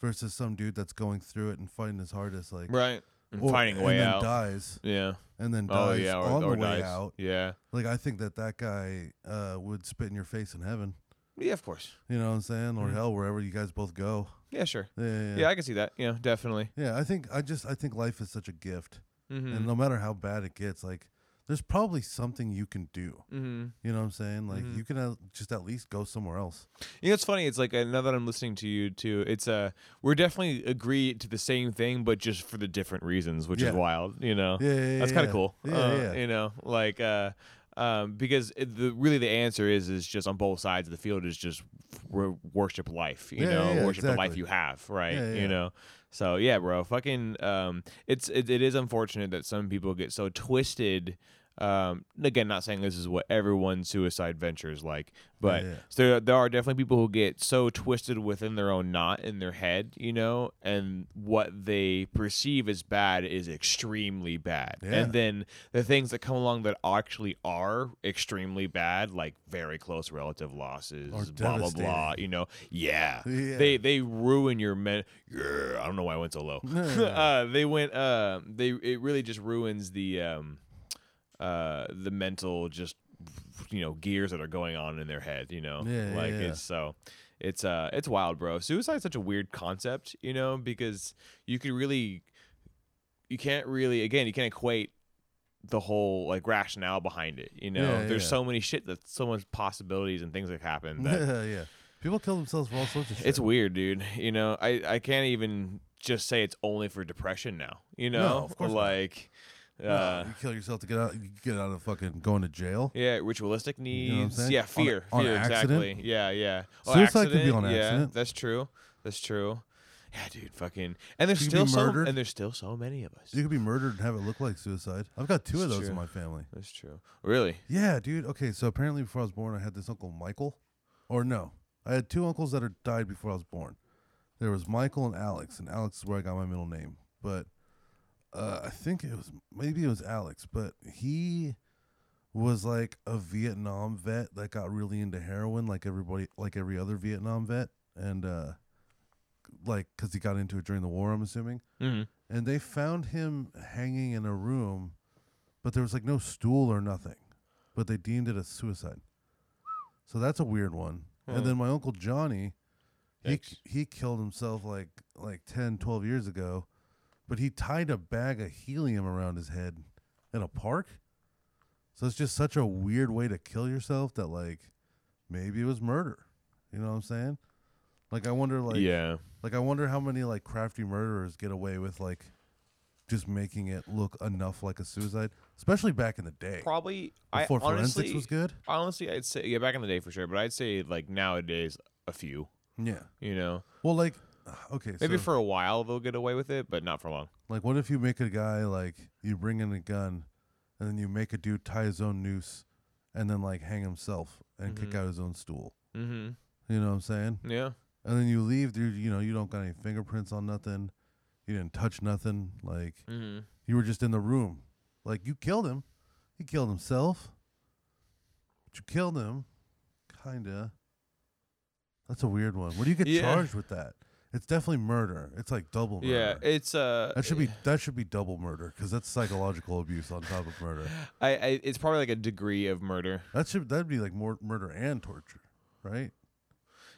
versus some dude that's going through it and fighting his hardest, like right and or- finding a and way then out dies yeah and then oh dies yeah or, on or the way out. yeah Like I think that that guy uh, would spit in your face in heaven. yeah of course You know what I'm saying? Or Mhm. hell, wherever you guys both go. yeah sure Yeah, yeah, yeah, yeah. I can see that yeah definitely Yeah, I think I just I think life is such a gift, mm-hmm. and no matter how bad it gets, like there's probably something you can do. mm-hmm. You know what I'm saying? Like Mhm. you can uh, just at least go somewhere else. You know, it's funny. It's like uh, now that I'm listening to you too. It's uh, we're definitely agree to the same thing, but just for the different reasons, which Yeah. is wild. You know, Yeah, yeah, that's kind of yeah. cool. Yeah, uh, yeah. You know, like uh, um, because it, the really the answer is is just on both sides of the field is just wor- worship life. You Yeah, know, yeah, yeah, worship the life you have. Right. Yeah, yeah. You know. So yeah, bro. Fucking. Um, it's it, it is unfortunate that some people get so twisted. Um, again, not saying this is what everyone's suicide venture is like, but yeah. so there, there are definitely people who get so twisted within their own knot in their head, you know, and what they perceive as bad is extremely bad. Yeah. And then the things that come along that actually are extremely bad, like very close relative losses, Are blah blah blah, you know, yeah. Yeah. They they ruin your men. Yeah, I don't know why I went so low. uh, they went. Uh, they it really just ruins the um, uh, the mental just you know gears that are going on in their head. You know, Yeah, yeah, like yeah. it's so. It's uh, it's wild, bro. Suicide's such a weird concept, you know, because you could really, you can't really, again, you can't equate the whole like rationale behind it. You know, Yeah, there's yeah. so many shit that so much possibilities and things that happen that yeah, yeah. People kill themselves for all sorts of shit. it's weird, dude. You know, I I can't even just say it's only for depression now. You know, of course like, No, uh, you kill yourself to get out. You get out of fucking going to jail. yeah, ritualistic know what I'm needs. saying? yeah, On a- fear, on fear, accident? Yeah, yeah. Suicide could be on Yeah, accident. that's true. That's true. Yeah, dude, fucking. And there's You still be so murdered. and there's still so many of us. You could be murdered and have it look like suicide. I've got two of It's those in true. my family. That's true. Really? Yeah, dude. Okay, so apparently before I was born, I had this uncle Michael, or no, I had two uncles that are died before I was born. There was Michael and Alex, and Alex is where I got my middle name. But uh, I think it was maybe it was Alex, but he was like a Vietnam vet that got really into heroin, like everybody, like every other Vietnam vet, and uh, like because he got into it during the war, I'm assuming Mm-hmm. and they found him hanging in a room, but there was like no stool or nothing. But they deemed it a suicide. So that's a weird one. Huh. And then my uncle Johnny, he he killed himself like like 10, 12 years ago, but he tied a bag of helium around his head in a park. So it's just such a weird way to kill yourself that like maybe it was murder. You know what I'm saying? Like I wonder like yeah. like I wonder how many like crafty murderers get away with like just making it look enough like a suicide, especially back in the day Probably. before I honestly, forensics was good. honestly, I'd say yeah, back in the day for sure, but I'd say like nowadays a few. Yeah. You know, Well, like okay, maybe so, for a while they'll get away with it, but not for long. like what if you make a guy like you bring in a gun and then you make a dude tie his own noose and then like hang himself and kick Mhm. out his own stool. Mm-hmm. You know what I'm saying? Yeah. And then you leave, dude. You know you don't got any fingerprints on nothing. You didn't touch nothing. Like Mm-hmm. You were just in the room. Like you killed him. He killed himself. But you killed him. Kinda. That's a weird one. What do you get Yeah. charged with that? It's definitely murder. It's like double murder. Yeah, it's uh. that should be that should be double murder because that's psychological abuse on top of murder. I, I. It's probably like a degree of murder. That should that'd be like more murder and torture, right?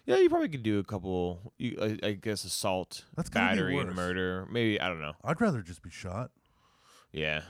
Yeah, you probably could do a couple. You, I, I guess assault, That's gotta be battery, and worse. murder. Maybe I don't know. I'd rather just be shot. Yeah.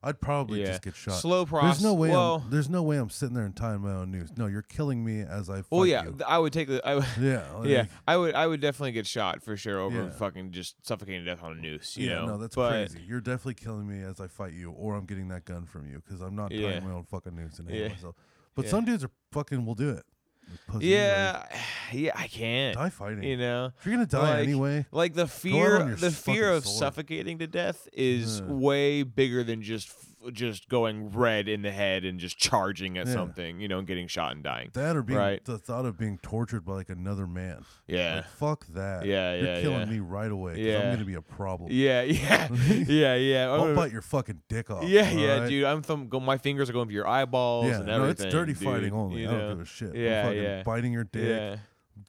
I'd probably Yeah. just get shot. Slow process. There's no way. Well, I'm, there's no way I'm sitting there and tying my own noose. No, you're killing me as I. Fight well, yeah. you. I would take the. I would, yeah, yeah. I would. I would definitely get shot for sure over Yeah. fucking just suffocating to death on a noose. You yeah, know. no, that's but, crazy. You're definitely killing me as I fight you, or I'm getting that gun from you because I'm not tying my own fucking noose and Yeah. myself. But some dudes are fucking will do it. Like pussies, Yeah. Yeah. I can't. die fighting. You know. if you're gonna die like- anyway, Like the fear, the fear of sword. suffocating to death is Yeah. way bigger than just just going red in the head and just charging at Yeah. something, you know, and getting shot and dying. that or being Right. the thought of being tortured by like another man. Yeah. Like, fuck that. Yeah, You're yeah, killing yeah. me right away. Yeah. I'm gonna be a problem. Yeah, yeah, yeah, yeah. I'll bite your fucking dick off. yeah, yeah, right? dude. I'm thumb- go, my fingers are going for your eyeballs Yeah, and no, it's dirty dude, fighting only. You I don't give a shit. Yeah, yeah. biting your dick, Yeah.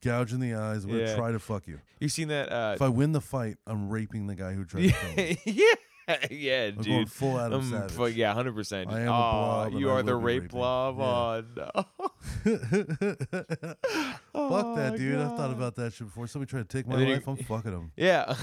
gouging the eyes. I'm gonna Yeah. try to fuck you. You seen that? Uh, If I win the fight, I'm raping the guy who tried to kill me. yeah, yeah, I'm dude. full Adam Um, Savage. yeah, hundred percent. I am a Oh, blob you are the rape raping. blob. Yeah. Oh, no. Fuck that, dude. I've thought about that shit before. Somebody tried to take my you- life. I'm fucking them. Yeah,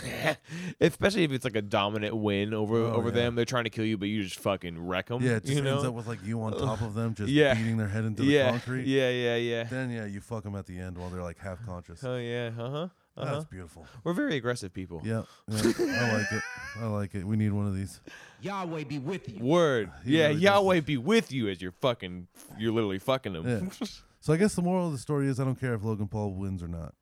especially if it's like a dominant win over Oh, over yeah. them. They're trying to kill you, but you just fucking wreck them. Yeah, it just you know? ends up with like you on top of them, just Yeah. beating their head into yeah, the concrete. yeah, yeah, yeah. Then yeah, you fuck them at the end while they're like half conscious. Oh yeah, uh huh. Uh-huh. That's beautiful. We're very aggressive people. Yeah, yeah, I like it. I like it. We need one of these. Yahweh be with you. Word. He yeah, really Yahweh be with you as you're fucking. You're literally fucking them. Yeah. So I guess the moral of the story is I don't care if Logan Paul wins or not.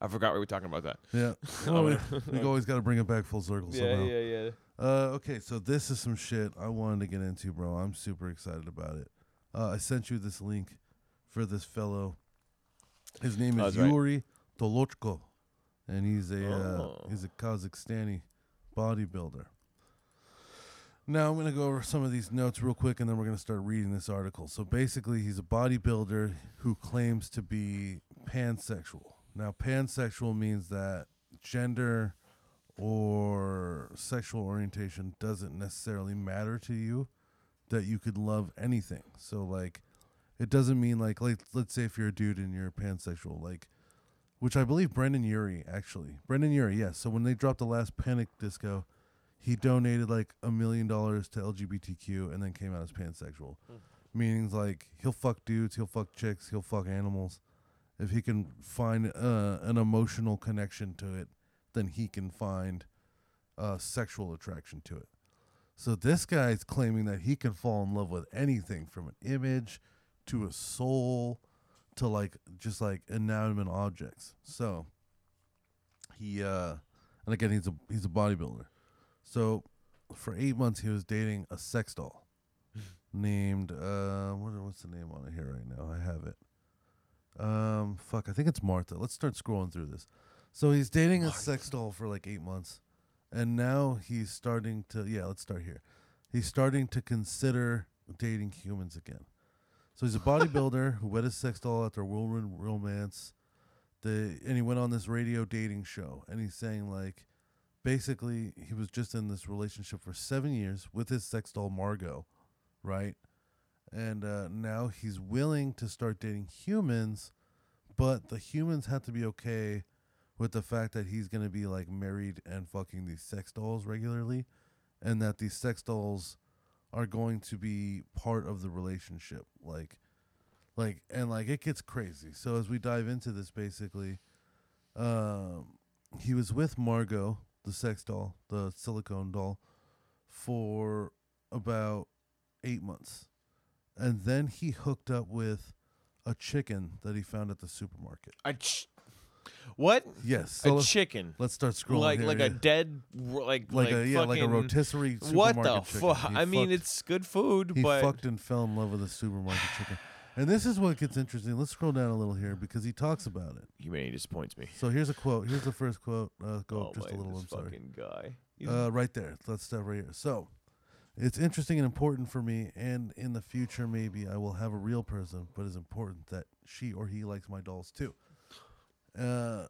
I forgot we were talking about that. Yeah, well, we, we always got to bring it back full circle Yeah, somehow. yeah, yeah. Uh, okay, so this is some shit I wanted to get into, bro. I'm super excited about it. Uh, I sent you this link for this fellow. His name Oh, is that's right. Yuri Tolochko, and he's a Oh. uh, he's a Kazakhstani bodybuilder. Now I'm gonna go over some of these notes real quick, and then we're gonna start reading this article. So basically, he's a bodybuilder who claims to be pansexual. Now, pansexual means that gender or sexual orientation doesn't necessarily matter to you that you could love anything so like it doesn't mean like like let's say if you're a dude and you're pansexual like which i believe Brendon Urie actually. Brendon Urie yes so when they dropped the last panic disco he donated like a million dollars to lgbtq and then came out as pansexual. Meaning like he'll fuck dudes he'll fuck chicks he'll fuck animals. If he can find uh, an emotional connection to it then he can find uh, sexual attraction to it. So this guy's claiming that he can fall in love with anything from an image to a soul to like just like inanimate objects. So he uh And again, he's a he's a bodybuilder. So for eight months, he was dating a sex doll named uh, what, what's the name on it here right now? I have it. Um, fuck, I think it's Martha. Let's start scrolling through this. So he's dating a sex doll for like eight months, and now he's starting to. Yeah, let's start here. He's starting to consider dating humans again. So he's a bodybuilder who wed his sex doll after a whirlwind romance. The and he went on this radio dating show, and he's saying like, basically he was just in this relationship for seven years with his sex doll Margo, right? And uh, now he's willing to start dating humans, but the humans have to be okay with the fact that he's gonna be like married and fucking these sex dolls regularly, and that these sex dolls are going to be part of the relationship, like, like, and like it gets crazy. So as we dive into this, basically, um, he was with Margo, the sex doll, the silicone doll, for about eight months, and then he hooked up with a chicken that he found at the supermarket. A ch- what? Yes, so a let's, chicken. let's start scrolling. Like here, like yeah. a dead r- like like, a yeah, like a rotisserie What the fuck? I mean, it's good food, he but fucked and fell in love with a supermarket chicken. And this is what gets interesting. Let's scroll down a little here because he talks about it. humanity disappoints me. So here's a quote. Here's the first quote. Uh, go oh up just a little. I'm sorry. fucking guy. Uh, right there. Let's start right here. So, it's interesting and important for me, and in the future, maybe I will have a real person, but it's important that she or he likes my dolls too. Uh,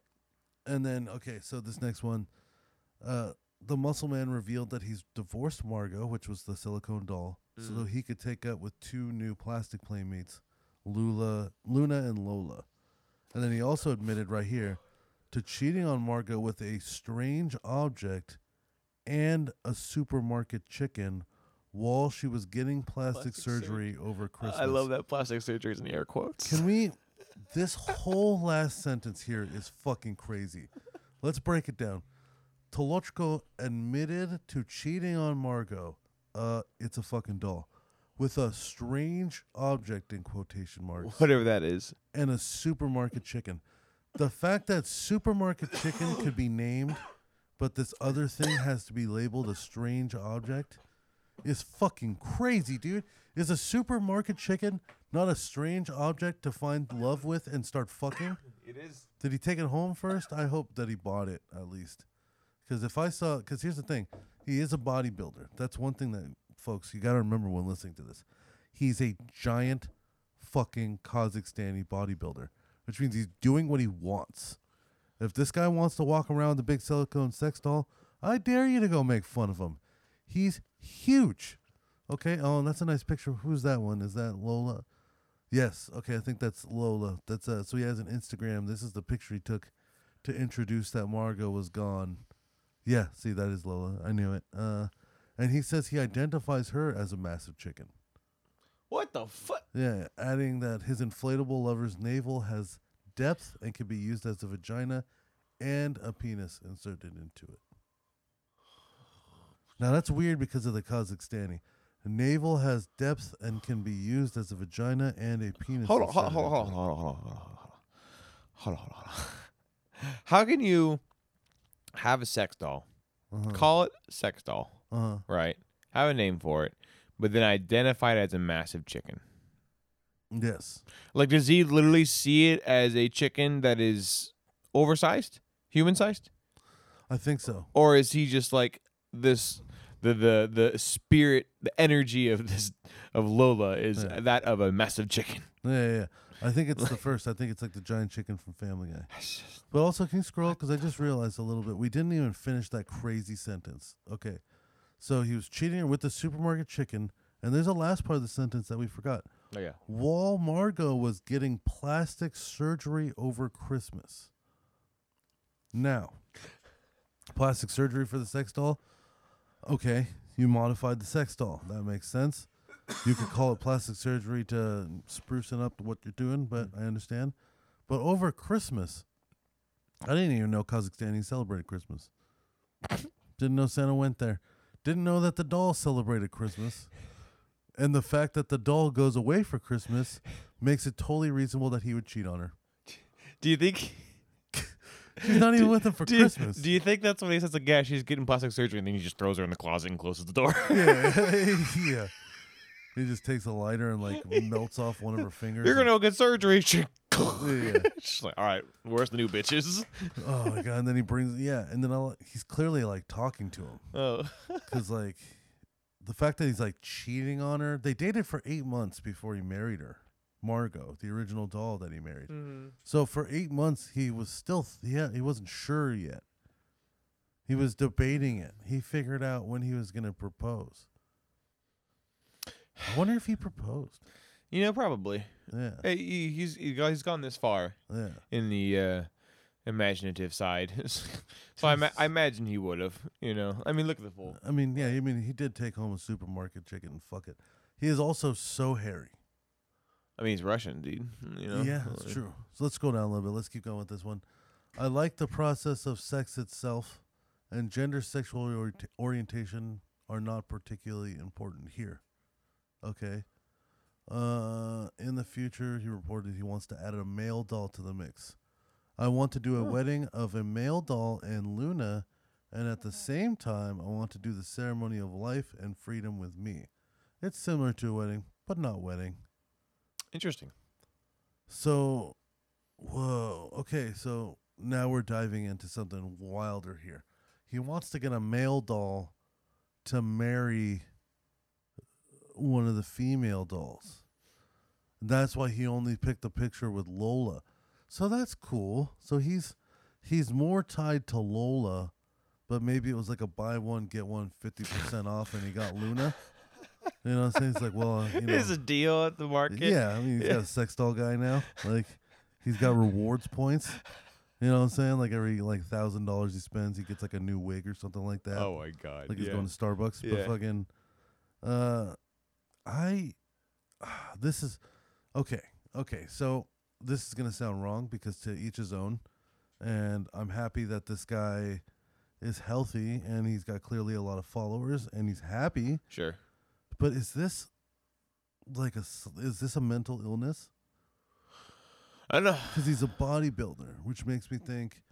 and then okay, so this next one, uh, the muscle man revealed that he's divorced Margo, which was the silicone doll, so Mm. he could take up with two new plastic playmates, Lula, Luna, and Lola. And then he also admitted right here to cheating on Margo with a strange object and a supermarket chicken while she was getting plastic, Plastic surgery. surgery over Christmas. I love that plastic surgery is in air quotes. Can we? This whole last sentence here is fucking crazy. Let's break it down. Tolochko admitted to cheating on Margo. Uh, it's a fucking doll with a strange object in quotation marks Whatever that is. and a supermarket chicken. The fact that supermarket chicken could be named, but this other thing has to be labeled a strange object is fucking crazy, dude. Is a supermarket chicken not a strange object to find love with and start fucking? It is. Did he take it home first? I hope that he bought it at least. Because if I saw, because here's the thing, he is a bodybuilder. That's one thing that, folks, you got to remember when listening to this. He's a giant fucking Kazakhstani bodybuilder, which means he's doing what he wants. If this guy wants to walk around with a big silicone sex doll, I dare you to go make fun of him. He's huge. Okay. Oh, and that's a nice picture. Who's that one? Is that Lola? Yes. Okay. I think that's Lola. That's uh. So he has an Instagram. This is the picture he took to introduce that Margo was gone. Yeah. See, that is Lola. I knew it. Uh, and he says he identifies her as a massive chicken. What the fuck? Yeah, adding that his inflatable lover's navel has depth and can be used as a vagina and a penis inserted into it. Now that's weird because of the Kazakhstani. The navel has depth and can be used as a vagina and a penis. Hold on, hold on, hold on, hold on, hold on, hold on, hold on, hold on, hold on, hold on. How can you have a sex doll, Uh-huh. call it sex doll, Uh-huh. right? Have a name for it, but then identify it as a massive chicken? Yes. Like, does he literally see it as a chicken that is oversized, human sized, I think so. or is he just like this? The, the the spirit the energy of this of Lola is Yeah. that of a massive chicken. Yeah, yeah, yeah. I think it's the first. I think it's like the giant chicken from Family Guy. But also, can you scroll? Because I just realized a little bit. We didn't even finish that crazy sentence. Okay. So he was cheating her with the supermarket chicken. And there's a last part of the sentence that we forgot. Oh yeah. While Margo was getting plastic surgery over Christmas. Now, plastic surgery for the sex doll. Okay. You modified the sex doll. That makes sense. You could call it plastic surgery to sprucing up what you're doing, but mm-hmm. I understand. But over Christmas, I didn't even know Kazakhstani celebrated Christmas. Didn't know Santa went there. Didn't know that the doll celebrated Christmas. And the fact that the doll goes away for Christmas makes it totally reasonable that he would cheat on her. Do you think? She's not even with him for do Christmas. Do you think that's when he says like, yeah, she's getting plastic surgery, and then he just throws her in the closet and closes the door? yeah, yeah. He just takes a lighter and like melts off one of her fingers. You're gonna go get surgery. She, Yeah. she's like, all right, where's the new bitches? Oh my god! And then he brings yeah, and then I'll, he's clearly like talking to him Oh, because like the fact that he's like cheating on her. They dated for eight months before he married her, Margo, the original doll that he married. So for eight months he was still yeah he wasn't sure yet. He was debating it. He figured out when he was gonna propose. I wonder if he proposed. you know, probably. Yeah, Hey, he, he's he's gone this far yeah. in the uh, imaginative side, so I, ma- I imagine he would have. You know, I mean, look at the fool. I mean, yeah. I mean, he did take home a supermarket chicken and fuck it. He is also so hairy. I mean, he's Russian, dude. You know, Yeah, that's true. So let's go down a little bit. Let's keep going with this one. I like the process of sex itself, and gender sexual orient- orientation are not particularly important here. Okay. Uh, in the future, he reported he wants to add a male doll to the mix. I want to do a wedding of a male doll and Luna, and at the same time, I want to do the ceremony of life and freedom with me. It's similar to a wedding, but not wedding. Interesting. So, whoa. Okay, so now we're diving into something wilder here. He wants to get a male doll to marry one of the female dolls. That's why he only picked the picture with Lola. So that's cool. So he's he's more tied to Lola, but maybe it was like a buy one get one 50% off and he got Luna. You know what I'm saying? It's like, well, uh, you know. There's a deal at the market. Yeah, I mean he's got a sex doll guy now. Like he's got rewards points. You know what I'm saying? Like every like thousand dollars he spends, he gets like a new wig or something like that. Oh my god. like he's yeah. going to Starbucks. Yeah. But fucking, uh, I, this is okay. Okay, so this is gonna sound wrong because to each his own, and I'm happy that this guy is healthy and he's got clearly a lot of followers and he's happy. Sure. But is this like a s- is this a mental illness? I don't know. Because he's a bodybuilder, which makes me think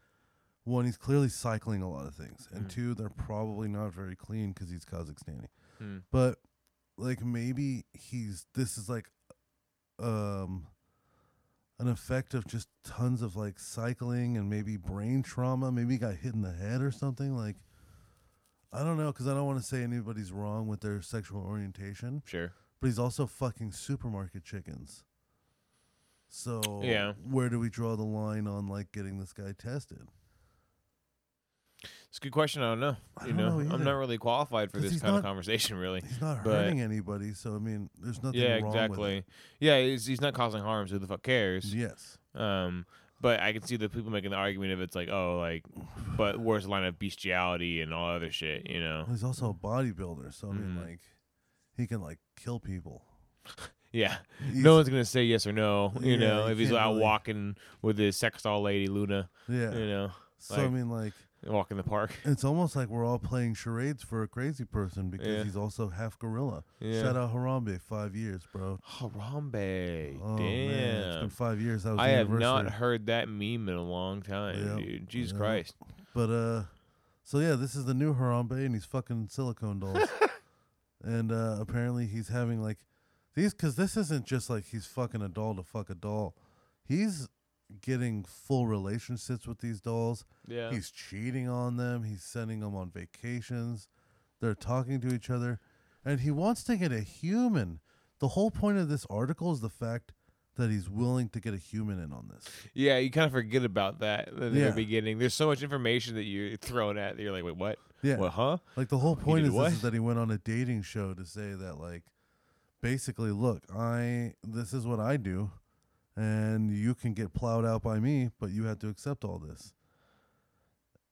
one, he's clearly cycling a lot of things, and Mhm. two, they're probably not very clean because he's Kazakhstani. Hmm. But like maybe he's this is like um an effect of just tons of like cycling and maybe brain trauma. Maybe he got hit in the head or something. Like I don't know because I don't want to say anybody's wrong with their sexual orientation, Sure. but he's also fucking supermarket chickens. So Yeah. where do we draw the line on like getting this guy tested? It's a good question. I don't know. I you don't know, know I'm either. not really qualified for 'Cause this he's kind of not- conversation, really. He's not But- hurting anybody, so I mean, there's nothing Yeah, wrong with exactly. Yeah, he's, he's not causing harm, so who the fuck it. cares? Yes. Um, but I can see the people making the argument of it's like, oh, like, but where's the line of bestiality and all other shit, you know? He's also a bodybuilder, so I mean, Mhm. like, he can like kill people. Yeah, He's- no one's gonna say yes or no, you Yeah, know, you if he's can't out really- walking with his sex doll lady Luna, Yeah. you know, so I like- mean, like, walk in the park. it's almost like we're all playing charades for a crazy person because Yeah. he's also half gorilla. Yeah. Shout out Harambe, five years, bro. Harambe, Oh damn. man, it's been five years. Was I have not heard that meme in a long time, Yep, dude. Jesus yep. Christ. But uh, so yeah, this is the new Harambe, and he's fucking silicone dolls. and uh, apparently he's having like these because this isn't just like he's fucking a doll to fuck a doll. He's getting full relationships with these dolls. Yeah. He's cheating on them. He's sending them on vacations. They're talking to each other, and he wants to get a human. The whole point of this article is the fact that he's willing to get a human in on this. Yeah, you kind of forget about that in the Yeah. beginning. There's so much information that you're thrown at. That you're like, wait, what? Yeah. What? Huh? Like the whole point is, this is that he went on a dating show to say that like basically, look, I this is what I do and you can get plowed out by me, but you have to accept all this.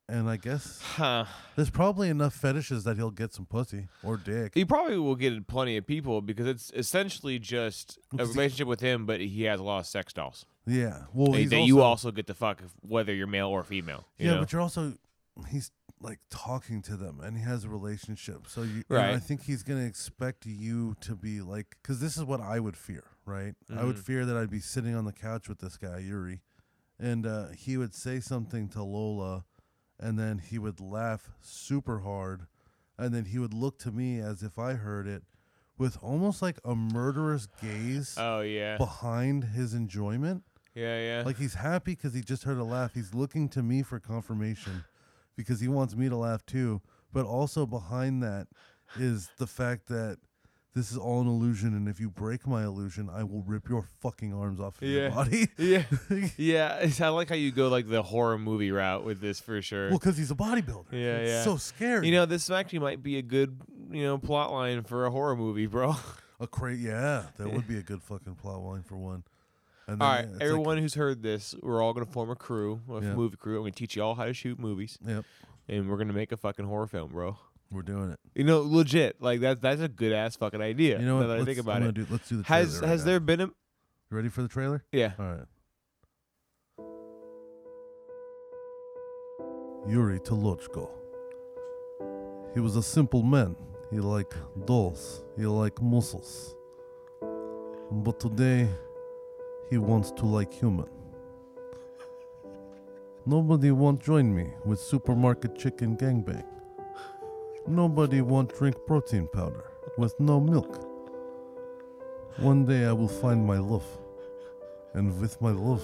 And I guess Huh. there's probably enough fetishes that he'll get some pussy or dick. He probably will get plenty of people because it's essentially just a relationship with him, but he has a lot of sex dolls Yeah. Well, that he's that also, you also get to fuck, whether you're male or female. You Yeah, know? but you're also he's like talking to them and he has a relationship. So you and Right. I think he's going to expect you to be like cuz this is what I would fear, right? I would Mhm. fear that I'd be sitting on the couch with this guy Yuri and uh, he would say something to Lola, and then he would laugh super hard, and then he would look to me as if I heard it, with almost like a murderous gaze Oh yeah. behind his enjoyment. Yeah, yeah. Like he's happy because he just heard a laugh. He's looking to me for confirmation because he wants me to laugh too. But also behind that is the fact that this is all an illusion, and if you break my illusion, I will rip your fucking arms off of your Yeah. body. yeah. Yeah. I like how you go like the horror movie route with this for sure. well, because he's a bodybuilder. Yeah, It's yeah. So scary. you know, this actually might be a good, you know, plot line for a horror movie, bro. a cra- Yeah, that would be a good fucking plot line for one. All right, yeah, like- everyone who's heard this, we're all gonna form a crew, a Yeah. movie crew. I'm gonna teach you all how to shoot movies, yep, and we're gonna make a fucking horror film, bro. we're doing it. You know, legit. Like that's that's a good ass fucking idea. You know what? That I think about it. Do, let's do the trailer Has right has now. there been a You ready for the trailer? yeah? All right. Yuri Tolochko. He was a simple man. He liked dolls. He liked muscles. But today, he wants to like human. Nobody won't join me with supermarket chicken gangbang. Nobody won't drink protein powder with no milk. One day I will find my love and with my love,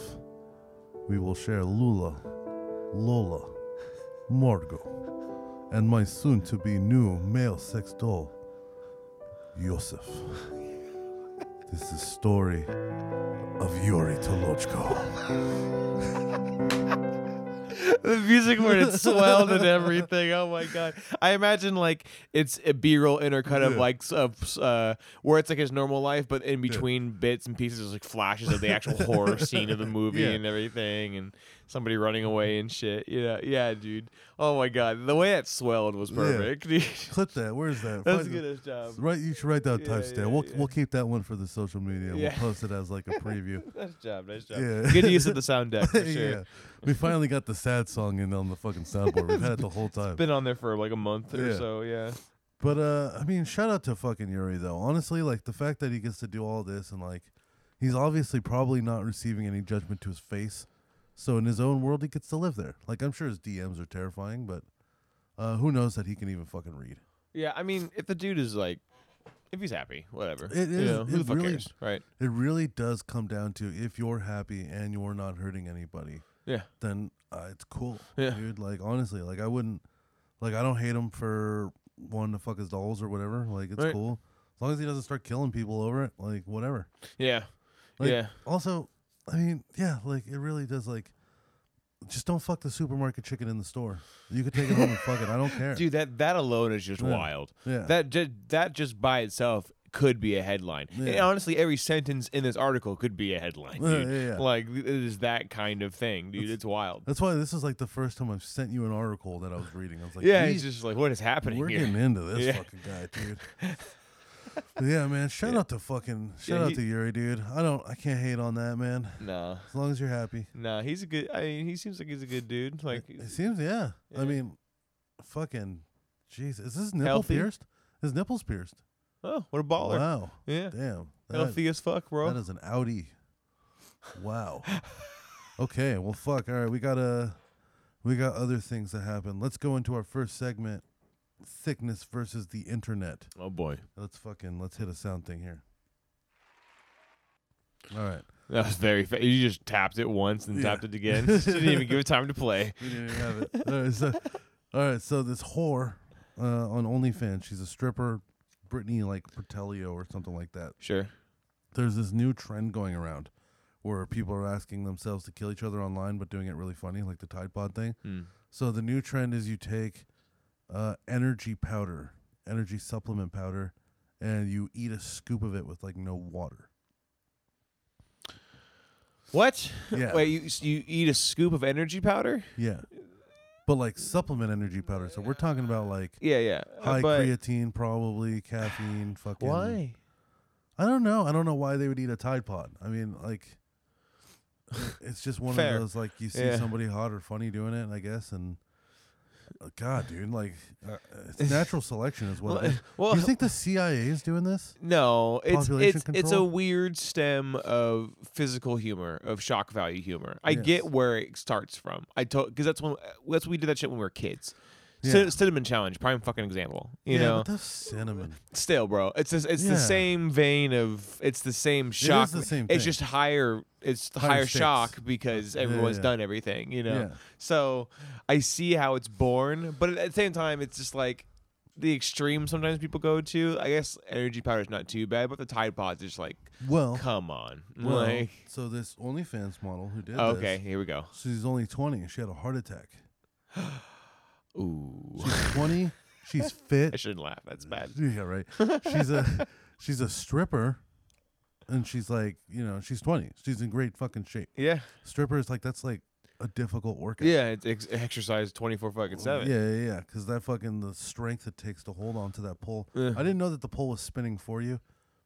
we will share Lula, Lola, Margo, and my soon to be new male sex doll, Yosef. This is the story of Yuri Tolochko. the music where it's swelled and everything. Oh my god! I imagine like it's a B-roll intercut of like of uh, where it's like his normal life, but in between bits and pieces, there's like flashes of the actual horror scene of the movie Yeah. and everything, and somebody running away and shit. Yeah, yeah, dude. Oh my god, the way that swelled was perfect. dude. Clip that. Where's that? That's Find- good as job. Right, you should write down Yeah, timestamp. yeah, we'll yeah. we'll keep that one for the social media. Yeah. We'll post it as like a preview. Nice job, nice job. Yeah. Good use of the sound deck for sure. We finally got the sad song in on the fucking soundboard. We've had it the whole time. Been on there for like a month or Yeah. so. Yeah. But uh, I mean, shout out to fucking Yuri though. Honestly, like the fact that he gets to do all this and like he's obviously probably not receiving any judgment to his face. So in his own world, he gets to live there. Like I'm sure his DMs are terrifying, but uh, who knows that he can even fucking read? Yeah, I mean, if the dude is like, if he's happy, whatever. It You is- know, who it the fuck really- cares, right? It really does come down to if you're happy and you're not hurting anybody, Yeah. then uh, it's cool, Yeah. dude. Like honestly, like I wouldn't, like I don't hate him for wanting to fuck his dolls or whatever. Like it's Right. cool as long as he doesn't start killing people over it. Like whatever. Yeah. Like, yeah. Also, I mean, yeah, like it really does. Like, just don't fuck the supermarket chicken in the store. You could take it home and fuck it. I don't care. Dude, that that alone is just Yeah. wild. Yeah. That just that just by itself could be a headline. Yeah. honestly, every sentence in this article could be a headline. Yeah, Dude. yeah, yeah. Like it is that kind of thing, dude. it's wild. That's why this is like the first time I've sent you an article that I was reading. I was like, yeah, he's just like what is happening we're here? getting into this Yeah. fucking guy, dude. Yeah, man. Shout out to fucking shout Yeah, out to Yuri, dude. I don't, I can't hate on that, man. Nah, As long as you're happy. nah. He's a good. I mean, he seems like he's a good dude. Like, It seems, yeah. I mean, fucking, jeez, is his nipple Healthy? pierced? His nipples pierced. Oh, what a baller. Wow. Yeah, Damn. That- healthy as fuck, bro. That is an Audi. Wow. okay, well fuck. All right, we got uh we got other things that happen. Let's go into our first segment, thickness versus the internet. oh boy, Let's fucking let's hit a sound thing here. All right. that was very. Fa- you just tapped it once and Yeah. tapped it again. Didn't even give it time to play. We didn't even have it. All right, so, all right, so this whore uh, on OnlyFans, she's a stripper, Brittany like Pertelio or something like that. Sure. there's this new trend going around where people are asking themselves to kill each other online but doing it really funny like the tide pod thing Hmm. so the new trend is you take uh, energy powder energy supplement powder and you eat a scoop of it with like no water What? Yeah. Wait, you you eat a scoop of energy powder? yeah but like supplement energy powder so we're talking about like Yeah, yeah. High but creatine probably caffeine fucking why? i don't know i don't know why they would eat a tide pod i mean like it's just one Fair. of those like you see Yeah. somebody hot or funny doing it i guess and God, dude, like uh, it's natural selection as well. Well, you think the CIA is doing this? No, it's Population it's it's a weird stem of physical humor, of shock value humor. I Yes. get where it starts from. I told because that's when that's when we did that shit when we were kids. Yeah. Cin- Cinnamon challenge, prime fucking example. You yeah, know, cinnamon. still, bro, it's this, it's Yeah. the same vein of it's the same shock. the same It's just higher. It's Higher higher, shock because everyone's done everything. You know, so I see how it's born, but at the same time, it's just like the extreme. Sometimes people go to. I guess energy powder is not too bad, but the Tide Pods is like, Well, come on, well, like. so this OnlyFans model who did Okay, this, here we go. she's only 20 and she had a heart attack. Ooh, She's 20. she's fit. I shouldn't laugh. That's bad. Yeah, right. She's a she's a stripper, and she's like, you know, she's 20. She's in great fucking shape. Yeah, Stripper is like that's like a difficult workout. yeah. It's ex- exercise twenty four fucking seven. Yeah, yeah, yeah. Because that fucking the strength it takes to hold on to that pole. Yeah. I didn't know that the pole was spinning for you,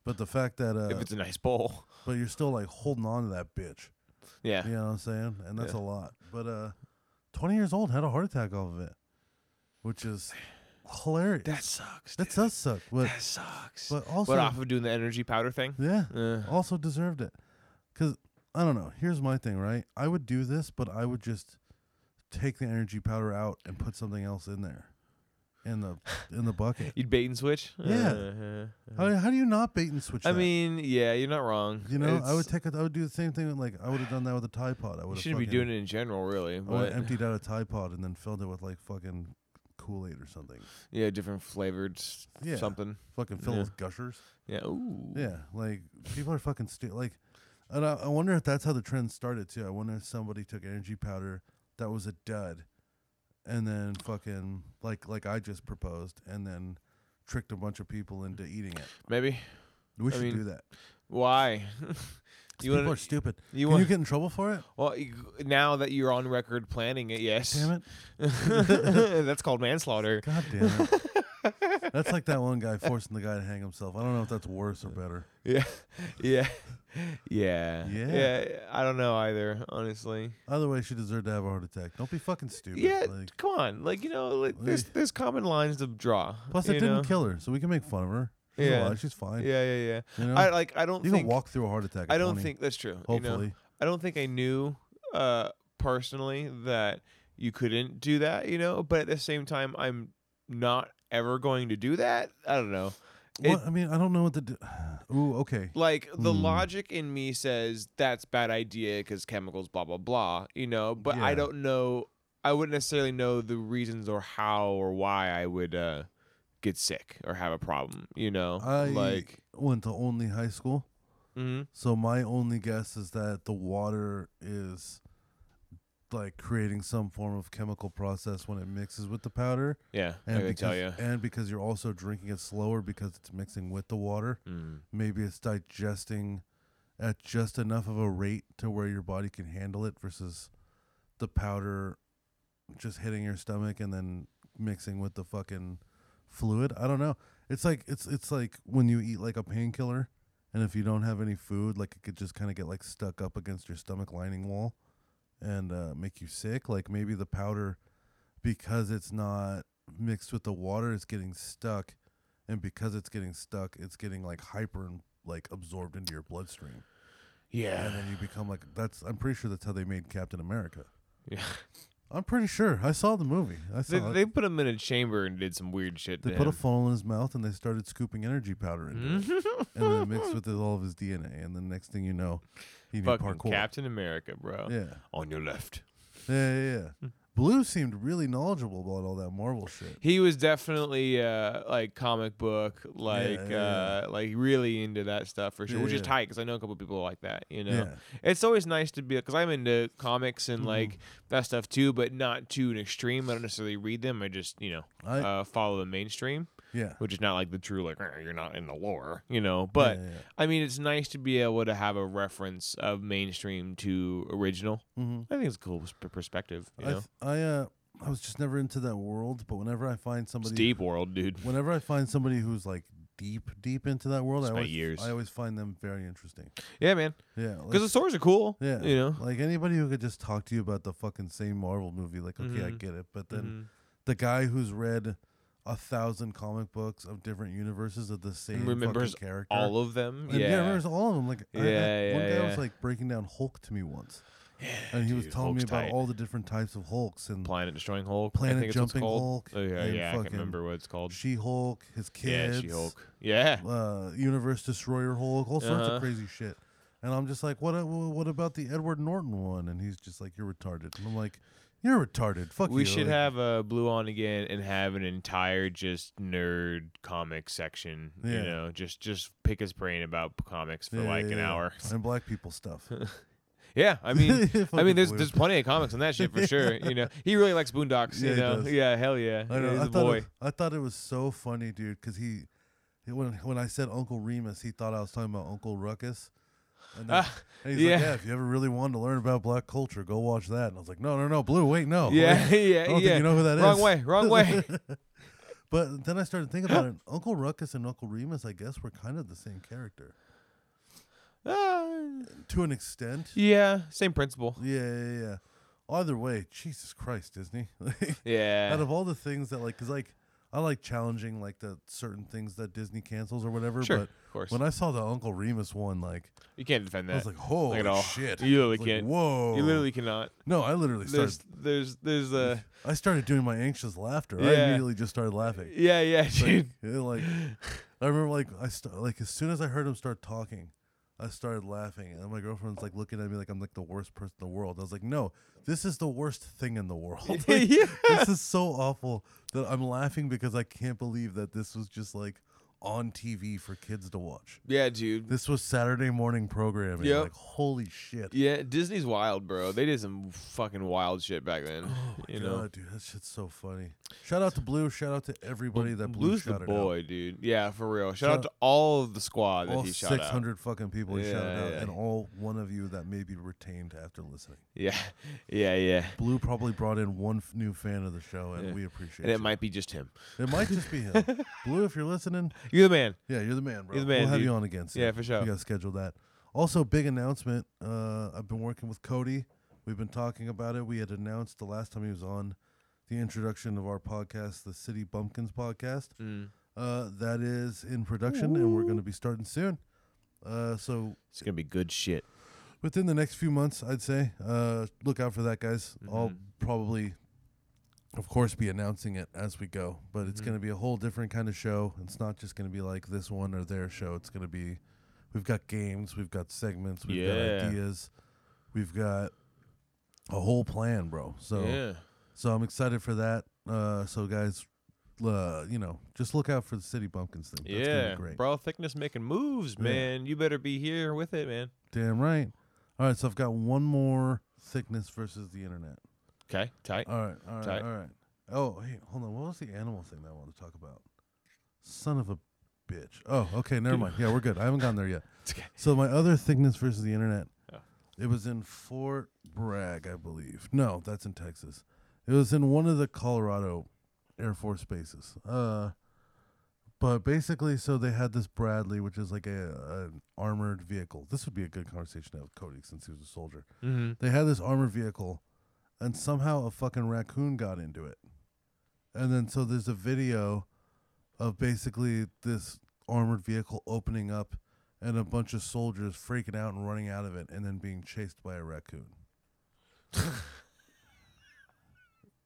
but the fact that uh, If it's a nice pole, but you're still like holding on to that bitch. Yeah. You know what I'm saying? And that's Yeah. a lot. But uh, 20 years old had a heart attack off of it, which is hilarious. That sucks. that dude. does suck, but that sucks. but also But off of doing the energy powder thing. yeah, Uh, also deserved it. Cause I don't know. Here's my thing, right? I would do this, but I would just take the energy powder out and put something else in there, in the in the bucket. you'd bait and switch. Yeah. Uh-huh. How, how do you not bait and switch? I that? mean, yeah, you're not wrong. you know, I would It's- take a, I would do the same thing. With, like I would have done that with a Tide Pod. I would have shouldn't be doing it in general, really. I would But have emptied out a Tide Pod and then filled it with like fucking Kool Aid or something. yeah, different flavored s- Yeah. something. Fucking filled Yeah. with gushers. Yeah. Ooh. Yeah, like people are fucking stu- like, and I, I wonder if that's how the trend started too. I wonder if somebody took energy powder that was a dud, and then fucking like like I just proposed, and then tricked a bunch of people into eating it. Maybe. We I should mean, do that. Why? you people wanna- are stupid. You Can want? you get in trouble for it? well, you, now that you're on record planning it, yes. Damn it! That's called manslaughter. God damn it! That's like that one guy forcing the guy to hang himself. I don't know if that's worse or better. Yeah. Yeah. Yeah. Yeah. Yeah. I don't know either, honestly. Either way, she deserved to have a heart attack. Don't be fucking stupid. Yeah, Like, come on. Like, you know, like there's there's common lines to draw. plus, it didn't know? kill her, so we can make fun of her. She's Yeah. alive. She's fine. Yeah, yeah, yeah. You know, I like I don't you think can walk through a heart attack. I don't 20, think that's true. You know? Hopefully, I don't think I knew uh personally that you couldn't do that, you know, but at the same time I'm not ever going to do that. I don't know. It- Well, I mean, I don't know what to do. Ooh, okay. Like the Hmm. logic in me says that's bad idea because chemicals, blah blah blah. You know, but I don't know. I wouldn't necessarily know the reasons or how or why I would uh, get sick or have a problem. You know, I like went to only high school, mhm. so my only guess is that the water is like creating some form of chemical process when it mixes with the powder, yeah, I and can because tell you. and because you're also drinking it slower because it's mixing with the water. Mm. Maybe it's digesting at just enough of a rate to where your body can handle it versus the powder just hitting your stomach and then mixing with the fucking fluid. I don't know. It's like it's it's like when you eat like a painkiller and if you don't have any food, like it could just kind of get like stuck up against your stomach lining wall and uh, make you sick. Like maybe the powder because it's not mixed with the water, it's getting stuck and because it's getting stuck, it's getting like hyper and like absorbed into your bloodstream. Yeah, And then you become like that's I'm pretty sure that's how they made Captain America. yeah. I'm pretty sure. I saw the movie. I saw They, it. they put him in a chamber and did some weird shit. They to put a him. funnel in his mouth and they started scooping energy powder into it, and then it mixed with all of his DNA. And the next thing you know, he did Fucking parkour. Captain America, bro. Yeah, On your left. yeah, yeah. yeah. Blue seemed really knowledgeable about all that Marvel shit. He was definitely uh, like comic book, like yeah, uh, like really into that stuff for sure, Yeah, which is yeah. tight because I know a couple people like that. You know, Yeah, it's always nice to be because I'm into comics and Mhm. like that stuff too, but not to an extreme. I don't necessarily read them. I just you know I uh, follow the mainstream, yeah. which is not like the true like "Eh, you're not in the lore, you know. But yeah, yeah, I mean, it's nice to be able to have a reference of mainstream to original. yeah. Mhm. I think it's a cool perspective. You I know, th- I uh I was just never into that world, but whenever I find it's somebody deep world, dude. whenever I find somebody who's like deep deep into that world, I always years. I always find them very interesting. Yeah, man. Yeah, Because the stories are cool. Yeah, You know. like anybody who could just talk to you about the fucking same Marvel movie, like okay, I Mhm. get it, but then Mhm. the guy who's read a thousand comic books of different universes of the same remembers fucking character. all of them. And yeah. remembers all of them. Like I- I- Yeah, one yeah, guy was like breaking down Hulk to me once, and he was telling Hulk's me about tight. all the different types of Hulks and Planet Destroying Hulk. I Planet think it's it's Jumping. Hulk Oh yeah, yeah. I can't remember what it's called. She Hulk, his kids, Yeah, She Hulk. Yeah. uh, Universe Destroyer Hulk, all sorts Uh-huh. of crazy shit. And I'm just like, what? uh, What about the Edward Norton one? And he's just like, you're retarded. And I'm like, you're retarded. Fuck we you. should have uh, Blue on again and have an entire just nerd comic section. You know, just just pick his brain about comics for yeah, like yeah, an yeah. hour. and black people stuff. Yeah, I mean, I mean, there's there's plenty of comics on that shit for sure. You know, he really likes Boondocks. Yeah, you know, yeah, hell yeah, I know. He's I a thought boy. It, I thought it was so funny, dude, because he- when when I said Uncle Remus, he thought I was talking about Uncle Ruckus. And, then, Ah, and he's yeah. like, yeah, if you ever really wanted to learn about black culture, go watch that. And I was like, no, no, no, Blue, wait, no. yeah, Wait. yeah, I don't yeah. think you know who that is. wrong way, wrong way. But then I started thinking about it. Uncle Ruckus and Uncle Remus, I guess, were kind of the same character Uh, to an extent. yeah, same principle. Yeah, yeah, yeah. Either way, Jesus Christ, Disney. Yeah, Out of all the things that, like, cause like I like challenging like the certain things that Disney cancels or whatever. sure, But of course. when I saw the Uncle Remus one, like, you can't defend that. I was like, holy at all. shit! You literally like, can't. Whoa! you literally cannot. no, I literally started. There's, there's, there's uh, I started doing my anxious laughter. I immediately just started laughing. yeah, yeah, Like, dude. yeah, like I remember, like I st- like as soon as I heard him start talking, I started laughing, and my girlfriend's like looking at me like I'm like the worst person in the world. I was like, no, this is the worst thing in the world. Like, yeah. This is so awful that I'm laughing because I can't believe that this was just like on TV for kids to watch. Yeah, dude. This was Saturday morning programming. Yep. Like holy shit. Yeah, Disney's wild, bro. They did some fucking wild shit back then. Oh you know, Oh God, dude, that shit's so funny. Shout out to Blue. Shout out to everybody that Blue Blue's the shouted boy, dude. Yeah, for real. Shout, Shout- out to all of the squad out. that he shot six out. hundred fucking people he shouted Yeah, out, and all one of you that may be retained after listening. Yeah, yeah, yeah. Blue probably brought in one f- new fan of the show, and Yeah. we appreciate it. And it you. might be just him. It might just be him. Blue, if you're listening, You're the man. yeah, you're the man, bro. You're the man, we'll have dude. you on again. Soon. Yeah, for sure. We got to schedule that. Also, big announcement. Uh, I've been working with Cody. We've been talking about it. We had announced the last time he was on the introduction of our podcast, the City Bumpkins podcast. Mm. Uh, that is in production, and we're going to be starting soon. Uh, so It's gonna be good shit. within the next few months, I'd say. Uh, look out for that, guys. I'll Mhm. probably, of course, be announcing it as we go. But it's Mhm. going to be a whole different kind of show. It's not just going to be like this one or their show. It's going to be, we've got games, we've got segments, we've Yeah. got ideas, we've got a whole plan, bro. So, yeah. so I'm excited for that. Uh, so guys, uh, you know, just look out for the City Bumpkins thing. That's gonna yeah, be great. bro. Thickness making moves, Yeah. man. You better be here with it, man. Damn right. All right, so I've got one more thickness versus the internet. Okay, tight. All right, all right, Tight. all right. Oh, hey, hold on. What was the animal thing that I wanted to talk about? Son of a bitch. Oh, okay, never mind. Yeah, we're good. I haven't gotten there yet. It's okay. So my other thickness versus the internet. Oh. It was in Fort Bragg, I believe. No, that's in Texas. It was in one of the Colorado Air Force bases. Uh, but basically, so they had this Bradley, which is like a an armored vehicle. This would be a good conversation to have with Cody since he was a soldier. Mm-hmm. They had this armored vehicle, and somehow a fucking raccoon got into it. And then so there's a video of basically this armored vehicle opening up and a bunch of soldiers freaking out and running out of it and then being chased by a raccoon.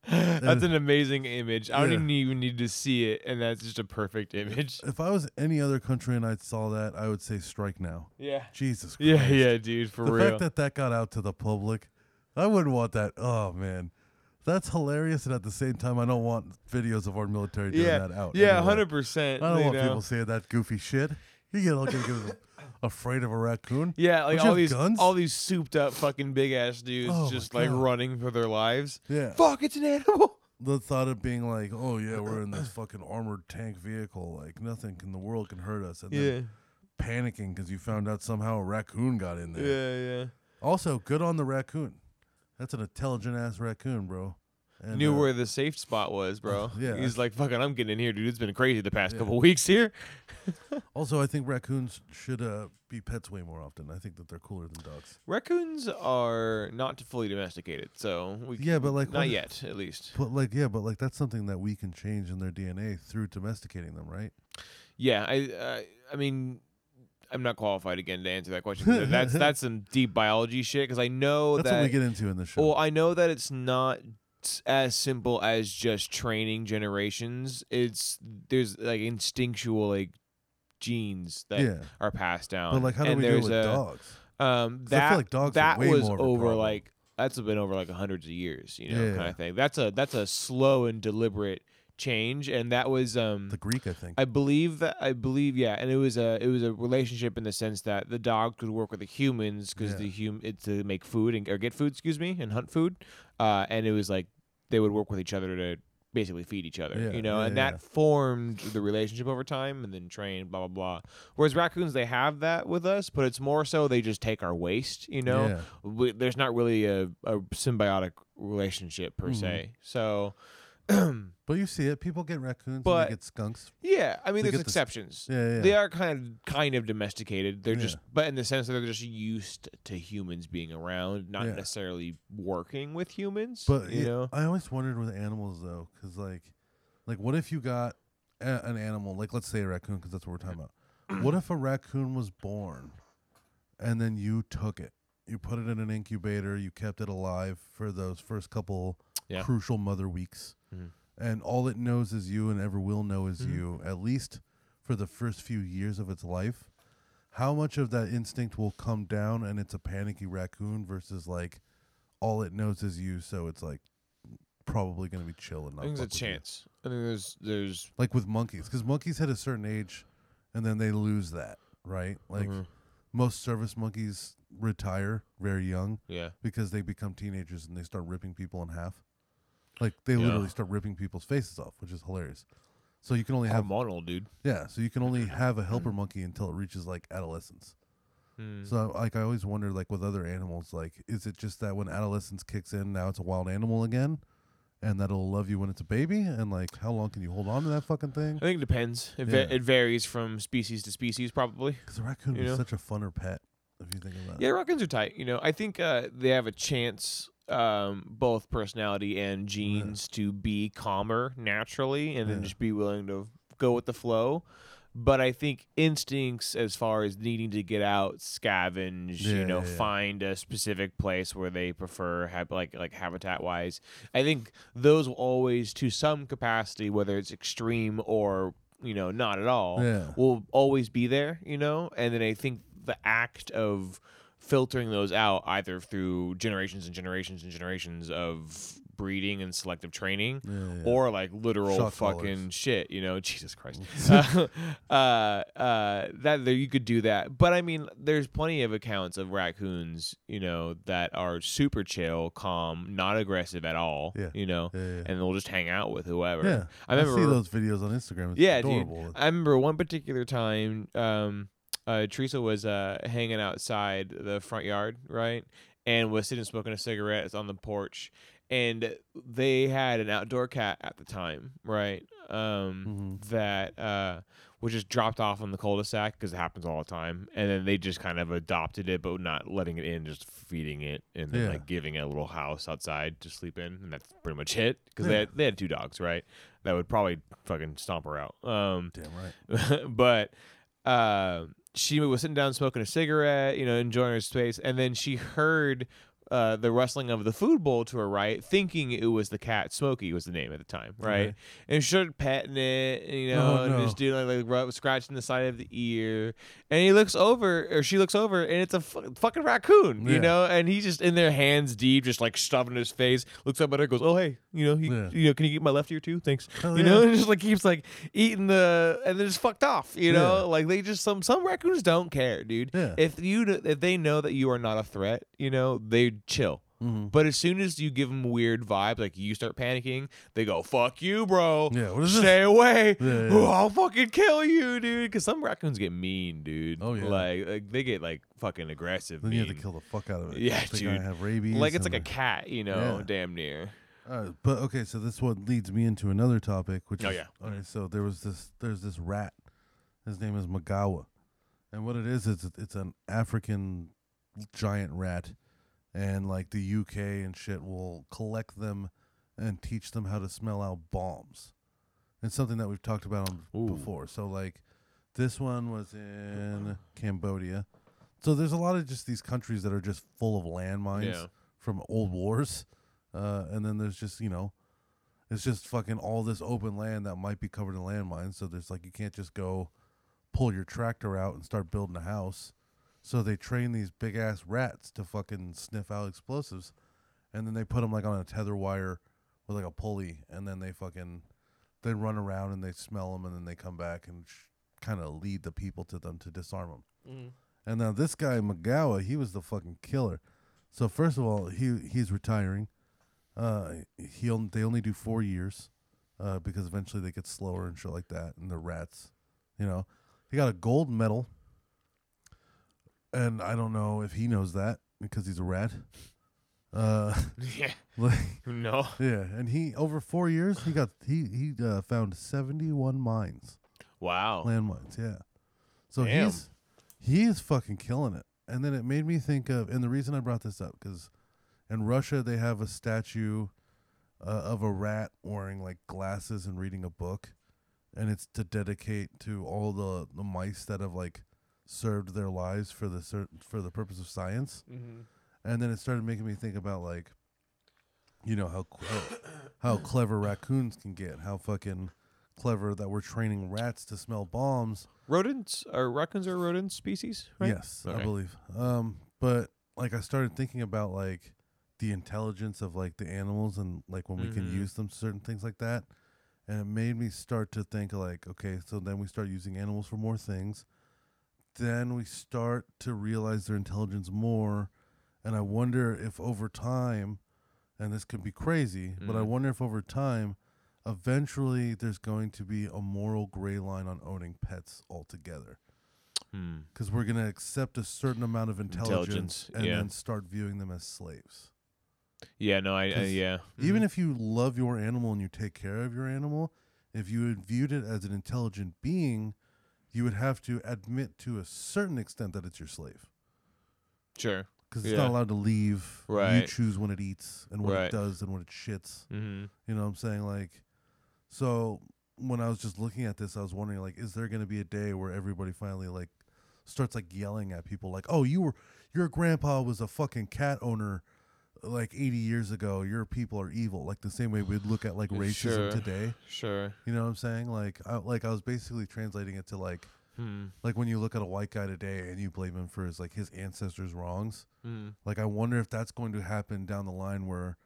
That's an amazing image. I don't Yeah. even even need to see it, and that's just a perfect image. If I was any other country and I saw that, I would say strike now. Yeah. Jesus Christ. Yeah, yeah, dude, for the real. The fact that that got out to the public, I wouldn't want that. Oh man, that's hilarious. And at the same time, I don't want videos of our military doing yeah, that out. yeah, anywhere. hundred percent. I don't want know? people saying that goofy shit. You get all get afraid of a raccoon. Yeah, like Don't all these guns? all these souped up fucking big ass dudes Oh just like running for their lives. Yeah. Fuck, it's an animal. The thought of being like, oh yeah, we're in this fucking armored tank vehicle, like nothing in the world can hurt us, and then panicking because you found out somehow a raccoon got in there. yeah, yeah. Also, good on the raccoon. That's an intelligent ass raccoon, bro. And, Knew uh, where the safe spot was, bro. yeah. He's like, fucking, I'm getting in here, dude. It's been crazy the past Yeah. couple weeks here. Also, I think raccoons should uh, be pets way more often. I think that they're cooler than dogs. Raccoons are not fully domesticated, so we Yeah, but, like, not yet, at least. But like, yeah, but like that's something that we can change in their DNA through domesticating them, right? Yeah, I, I, I mean, I'm not qualified again to answer that question. that's that's some deep biology shit. Because I know That's that. what we get into in the show. Well, I know that it's not as simple as just training generations. It's there's like instinctual like genes that yeah, are passed down. but like, how do and we there's with a, dogs? Um, that feel like dogs are that was over like that's been over like hundreds of years, you know, Yeah. kind of thing. That's a that's a slow and deliberate change, and that was um The Greek, I think. I believe that I believe yeah, and it was a it was a relationship in the sense that the dog could work with the humans because Yeah. the hum it to make food and or get food, excuse me, and hunt food, uh, and it was like they would work with each other to basically feed each other, Yeah, you know, yeah, and that formed the relationship over time, and then trained blah blah blah. Whereas raccoons, they have that with us, but it's more so they just take our waste, you know. We, there's not really a, a symbiotic relationship per Mhm. se, so. But you see it. People get raccoons. But- and they get skunks. Yeah, I mean, They there's get the exceptions. Yeah, yeah. They are kind of kind of domesticated. They're just, Yeah. but in the sense that they're just used to humans being around, not Yeah. necessarily working with humans. But you know, I always wondered with animals though, because like, like what if you got a, an animal, like let's say a raccoon, because that's what we're talking about. what if a raccoon was born, and then you took it, you put it in an incubator, you kept it alive for those first couple Yeah. crucial mother weeks, Mhm. and all it knows is you, and ever will know is Mhm. you, at least for the first few years of its life. How much of that instinct will come down, and it's a panicky raccoon versus like all it knows is you, so it's like probably going to be chill and I think there's a with you. chance. I think there's there's Like with monkeys, because monkeys hit a certain age, and then they lose that, right? Like Mhm. most service monkeys retire very young yeah, because they become teenagers and they start ripping people in half. Like they Yeah. literally start ripping people's faces off, which is hilarious. So you can only have model, dude. yeah, so you can only have a helper monkey until it reaches like adolescence. Mm. So like I always wonder like with other animals, like is it just that when adolescence kicks in, now it's a wild animal again, and that'll love you when it's a baby, and like how long can you hold on to that fucking thing? I think it depends. It, va- it varies from species to species, probably. Because a raccoon is such a funner pet if you think about it. Yeah, raccoons are tight. You know, I think uh, they have a chance, um, both personality and genes, to be calmer naturally, and then just be willing to go with the flow. But I think instincts, as far as needing to get out, scavenge, Yeah, you know, yeah, yeah. find a specific place where they prefer, have like like habitat wise, I think those will always, to some capacity, whether it's extreme or you know not at all, Yeah. will always be there, you know? And then I think the act of filtering those out either through generations and generations and generations of breeding and selective training Yeah, yeah. or like literal fucking shit, you know, Jesus Christ. uh, uh, uh, that there you could do that. But I mean, there's plenty of accounts of raccoons, you know, that are super chill, calm, not aggressive at all, Yeah. you know, and they'll just hang out with whoever. yeah. I remember see those videos on Instagram. It's yeah, adorable. dude. I remember one particular time, um, uh, Teresa was uh, hanging outside the front yard, right, and was sitting smoking a cigarette on the porch, and they had an outdoor cat at the time, right, um, Mhm. that uh, was just dropped off on the cul-de-sac because it happens all the time, and then they just kind of adopted it, but not letting it in, just feeding it, and then Yeah. like giving it a little house outside to sleep in, and that's pretty much it. Because Yeah. they had, they had two dogs, right? That would probably fucking stomp her out. Um, Damn right. but uh, she was sitting down smoking a cigarette, you know, enjoying her space, and then she heard uh, the rustling of the food bowl to her right, thinking it was the cat. Smokey was the name at the time, right? Okay. And she started petting it, you know, Oh, and no. just doing like, like rub, scratching the side of the ear. And he looks over, or she looks over, and it's a fucking raccoon, Yeah. you know. And he's just in there, hands deep, just like stuffing his face. Looks up at her, goes, "Oh hey, you know, he, Yeah. you know, can you get my left ear too? Thanks." You know, yeah. and just like keeps like eating the, and then just fucked off. You know, like they just some some raccoons don't care, dude. If you if they know that you are not a threat, you know, they chill. Mhm. But as soon as you give them weird vibes, like you start panicking, they go, "Fuck you, bro. Yeah, what is this? Stay away. Yeah, yeah. Oh, I'll fucking kill you, dude." Because some raccoons get mean, dude. Oh, yeah. like, like they get like fucking aggressive. Then you have to kill the fuck out of it. Yeah, Think dude. Have rabies. Like it's like a cat, you know, Yeah. damn near. Uh, but okay, so this one leads me into another topic, which Oh, is, yeah. All right, so there was this, there's this rat. His name is Magawa, and what it is is it's an African giant rat, and like the UK and shit will collect them and teach them how to smell out bombs. It's something that we've talked about on Ooh. before. So like, this one was in Cambodia. So there's a lot of just these countries that are just full of landmines Yeah. from old wars. Uh, and then there's just, you know, it's just fucking all this open land that might be covered in landmines. So there's like, you can't just go pull your tractor out and start building a house. So they train these big ass rats to fucking sniff out explosives. And then they put them like on a tether wire with like a pulley. And then they fucking, they run around and they smell them and then they come back and sh- kind of lead the people to them to disarm them. Mm-hmm. And now this guy Magawa, he was the fucking killer. So first of all, he he's retiring. Uh, he on, they only do four years, uh, because eventually they get slower and shit like that, and the rats, you know, he got a gold medal. And I don't know if he knows that because he's a rat. Uh, yeah. like, No. yeah, and he over four years he got he he uh, found seventy one mines Wow. landmines. Yeah. So Damn. he's he's fucking killing it. And then it made me think of, and the reason I brought this up because in Russia they have a statue uh, of a rat wearing like glasses and reading a book, and it's to dedicate to all the the mice that have like served their lives for the cer- for the purpose of science. Mm-hmm. And then it started making me think about like, you know how how, how clever raccoons can get, how fucking clever that we're training rats to smell bombs. Rodents are raccoons are rodent species, right? Yes, I believe. Um, but like I started thinking about like the intelligence of like the animals and like when we can Mhm. use them certain things like that. And it made me start to think like, okay, so then we start using animals for more things. Then we start to realize their intelligence more. And I wonder if over time, and this could be crazy, but I Mhm. wonder if over time, eventually there's going to be a moral gray line on owning pets altogether Hmm. because we're gonna accept a certain amount of intelligence, Intelligence, and yeah. then start viewing them as slaves. Yeah. No. I. I yeah. Even Mhm. if you love your animal and you take care of your animal, if you had viewed it as an intelligent being, you would have to admit to a certain extent that it's your slave Sure. because it's Yeah. not allowed to leave. Right. You choose when it eats and what it does and what it shits. Mm-hmm. You know what I'm saying? Like, so when I was just looking at this, I was wondering, like, is there going to be a day where everybody finally like starts like yelling at people, like, "Oh, you were your grandpa was a fucking cat owner." Like 80 years ago, your people are evil. Like the same way we'd look at like racism Sure. today. Sure. You know what I'm saying? Like, I, like I was basically translating it to like, Hmm. like when you look at a white guy today and you blame him for his like his ancestors' wrongs. Hmm. Like I wonder if that's going to happen down the line where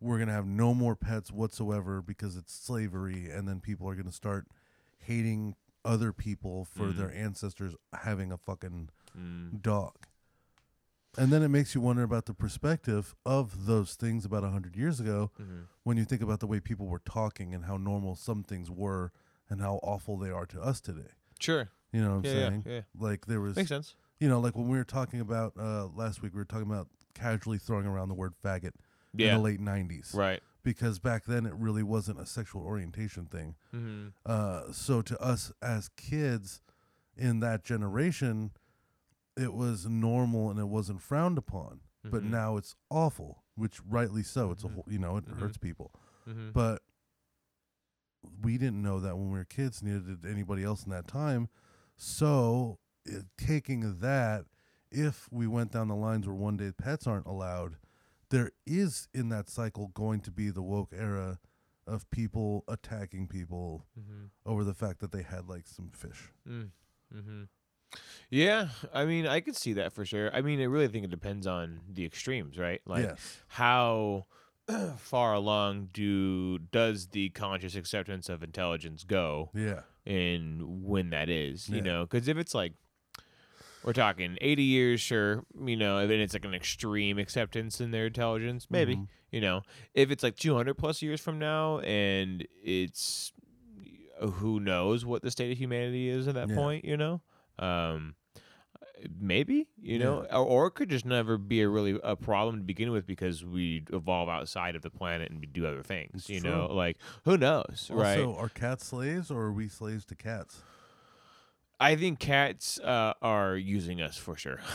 we're gonna have no more pets whatsoever because it's slavery, and then people are gonna start hating other people for Mm. their ancestors having a fucking Hmm. dog. And then it makes you wonder about the perspective of those things about a hundred years ago Mm-hmm. when you think about the way people were talking and how normal some things were and how awful they are to us today. Sure. You know what I'm Yeah, yeah, saying? yeah. Like there was Makes sense. you know, like when we were talking about uh, last week, we were talking about casually throwing around the word faggot in the late '90s, Right. because back then it really wasn't a sexual orientation thing. Mm-hmm. Uh, so to us as kids in that generation, it was normal and it wasn't frowned upon. But Mhm. now it's awful, which rightly so. It's a Mhm. whole, you know, it Mhm. hurts people. Mm-hmm. But we didn't know that when we were kids, neither did anybody else in that time. So, it, taking that, if we went down the lines where one day pets aren't allowed, there is in that cycle going to be the woke era of people attacking people Mm-hmm. over the fact that they had like some fish. Mm-hmm. Yeah, I mean, I could see that for sure. I mean, I really think it depends on the extremes, right? Like, yes. how far along do does the conscious acceptance of intelligence go, Yeah. and when that is, you know? Because if it's like we're talking eighty years, sure, you know, and then it's like an extreme acceptance in their intelligence, maybe, Mhm. you know. If it's like two hundred plus years from now, and it's who knows what the state of humanity is at that Yeah. point, you know. Um, maybe you know, or, or it could just never be a really a problem to begin with because we evolve outside of the planet and we do other things. It's you true. know, like who knows, right? Also, are cats slaves or are we slaves to cats? I think cats uh, are using us for sure.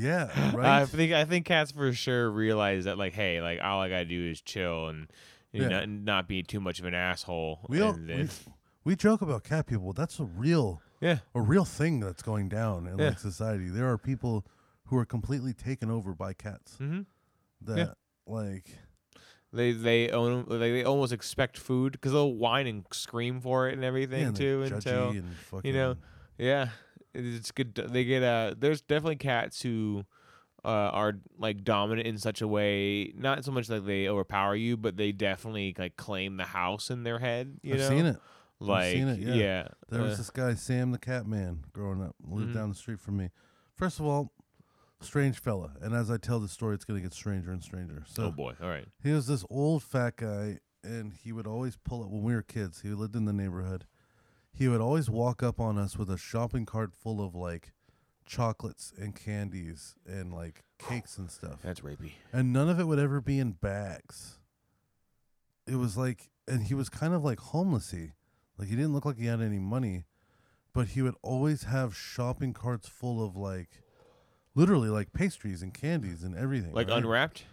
Yeah, right. I right. think I think cats for sure realize that like, hey, like all I gotta do is chill and you Yeah. know, not, not be too much of an asshole. we all and we, we joke about cat people. That's a real yeah, a real thing that's going down in Yeah. like society. There are people who are completely taken over by cats. hmm That like they they own like, they almost expect food because they'll whine and scream for it and everything yeah, and too until and fucking, know, Yeah, it's good. They get uh There's definitely cats who uh, are like dominant in such a way. Not so much like they overpower you, but they definitely like claim the house in their head. You I've know, seen it. Like seen it, yeah. yeah, There was uh, this guy Sam the Cat Man growing up, lived Mhm. down the street from me. First of all, strange fella, and as I tell the story, it's gonna get stranger and stranger. So oh boy, all right. He was this old fat guy, and he would always pull up when we were kids. He lived in the neighborhood. He would always walk up on us with a shopping cart full of like chocolates and candies and like cakes and stuff. That's rapey. And none of it would ever be in bags. It was like, and he was kind of like homelessy. Like he didn't look like he had any money, but he would always have shopping carts full of like, literally like pastries and candies and everything. Like right? unwrapped.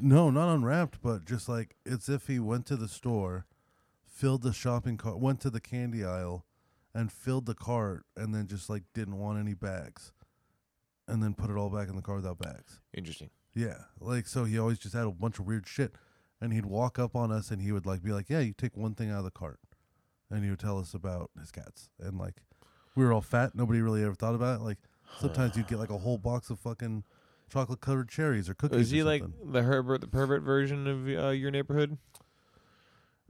No, not unwrapped, but just like it's if he went to the store, filled the shopping cart, went to the candy aisle, and filled the cart, and then just like didn't want any bags, and then put it all back in the car without bags. Interesting. Yeah, like so he always just had a bunch of weird shit, and he'd walk up on us and he would like be like, "Yeah, you take one thing out of the cart," and he would tell us about his cats, and like we were all fat, nobody really ever thought about it. Like sometimes you'd get like a whole box of fucking chocolate covered cherries or cookies. Is he like the Herbert the pervert version of uh, your neighborhood?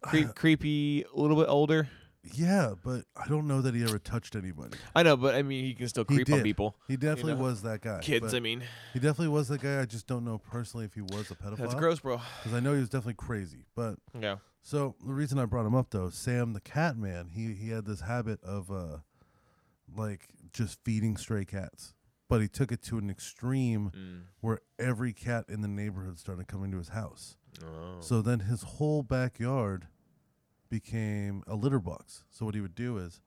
Creep, creepy, a little bit older. Yeah, but I don't know that he ever touched anybody. I know, but I mean, he can still creep on people. He definitely know? was that guy. Kids, I mean, he definitely was that guy. I just don't know personally if he was a pedophile. that's gross, bro. Because I know he was definitely crazy. But Yeah. So the reason I brought him up though, Sam the cat man, he he had this habit of uh, like just feeding stray cats. But he took it to an extreme Mm. where every cat in the neighborhood started coming to his house. Oh. So then his whole backyard became a litter box. So what he would do is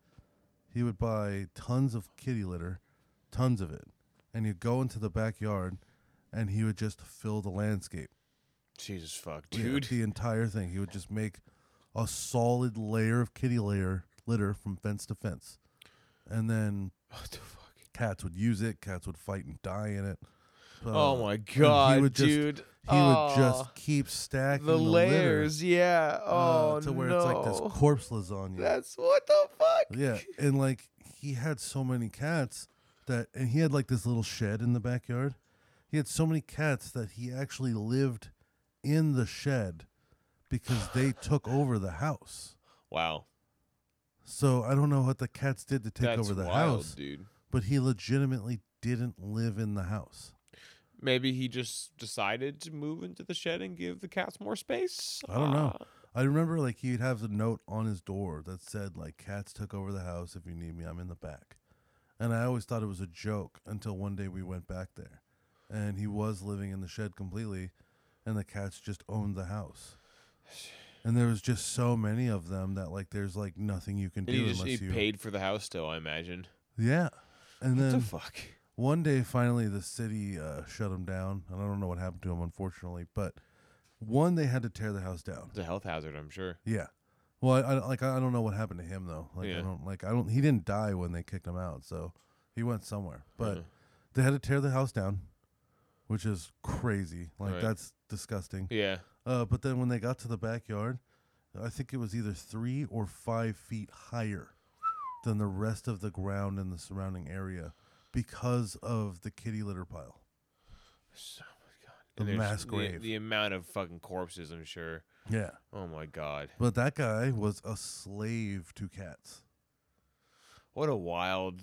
he would buy tons of kitty litter, tons of it, and he'd go into the backyard and he would just fill the landscape. Jesus fuck, Yeah, dude. the entire thing. He would just make a solid layer of kitty layer litter from fence to fence. And then What the fuck? cats would use it, cats would fight and die in it. oh Uh, my he god, would just- dude. He would Oh, just keep stacking the the, litter, layers, yeah. uh, Oh to where no. it's like this corpse lasagna. That's what the fuck. Yeah, and like he had so many cats that, and he had like this little shed in the backyard. He had so many cats that he actually lived in the shed because they took over the house. Wow. So I don't know what the cats did to take That's over the wild, house, dude. but he legitimately didn't live in the house. Maybe he just decided to move into the shed and give the cats more space. I don't know. Ah. I remember like he'd have a note on his door that said like cats took over the house. If you need me, I'm in the back. And I always thought it was a joke until one day we went back there, and he was living in the shed completely, and the cats just owned the house. And there was just so many of them that like there's like nothing you can do he just unless you paid for the house still, I imagine. yeah. And what then the fuck? one day, finally, the city uh, shut him down, and I don't know what happened to him, unfortunately. But one, they had to tear the house down. It's a health hazard, I'm sure. Yeah. Well, I, I like I don't know what happened to him though. Like I don't like I don't. He didn't die when they kicked him out, so he went somewhere. But Uh, they had to tear the house down, which is crazy. Like Right. that's disgusting. yeah. Uh, but then when they got to the backyard, I think it was either three or five feet higher than the rest of the ground in the surrounding area because of the kitty litter pile. So, oh my God. The mass the- grave. The, amount of fucking corpses, I'm sure. Yeah. Oh my god. But that guy was a slave to cats. What a wild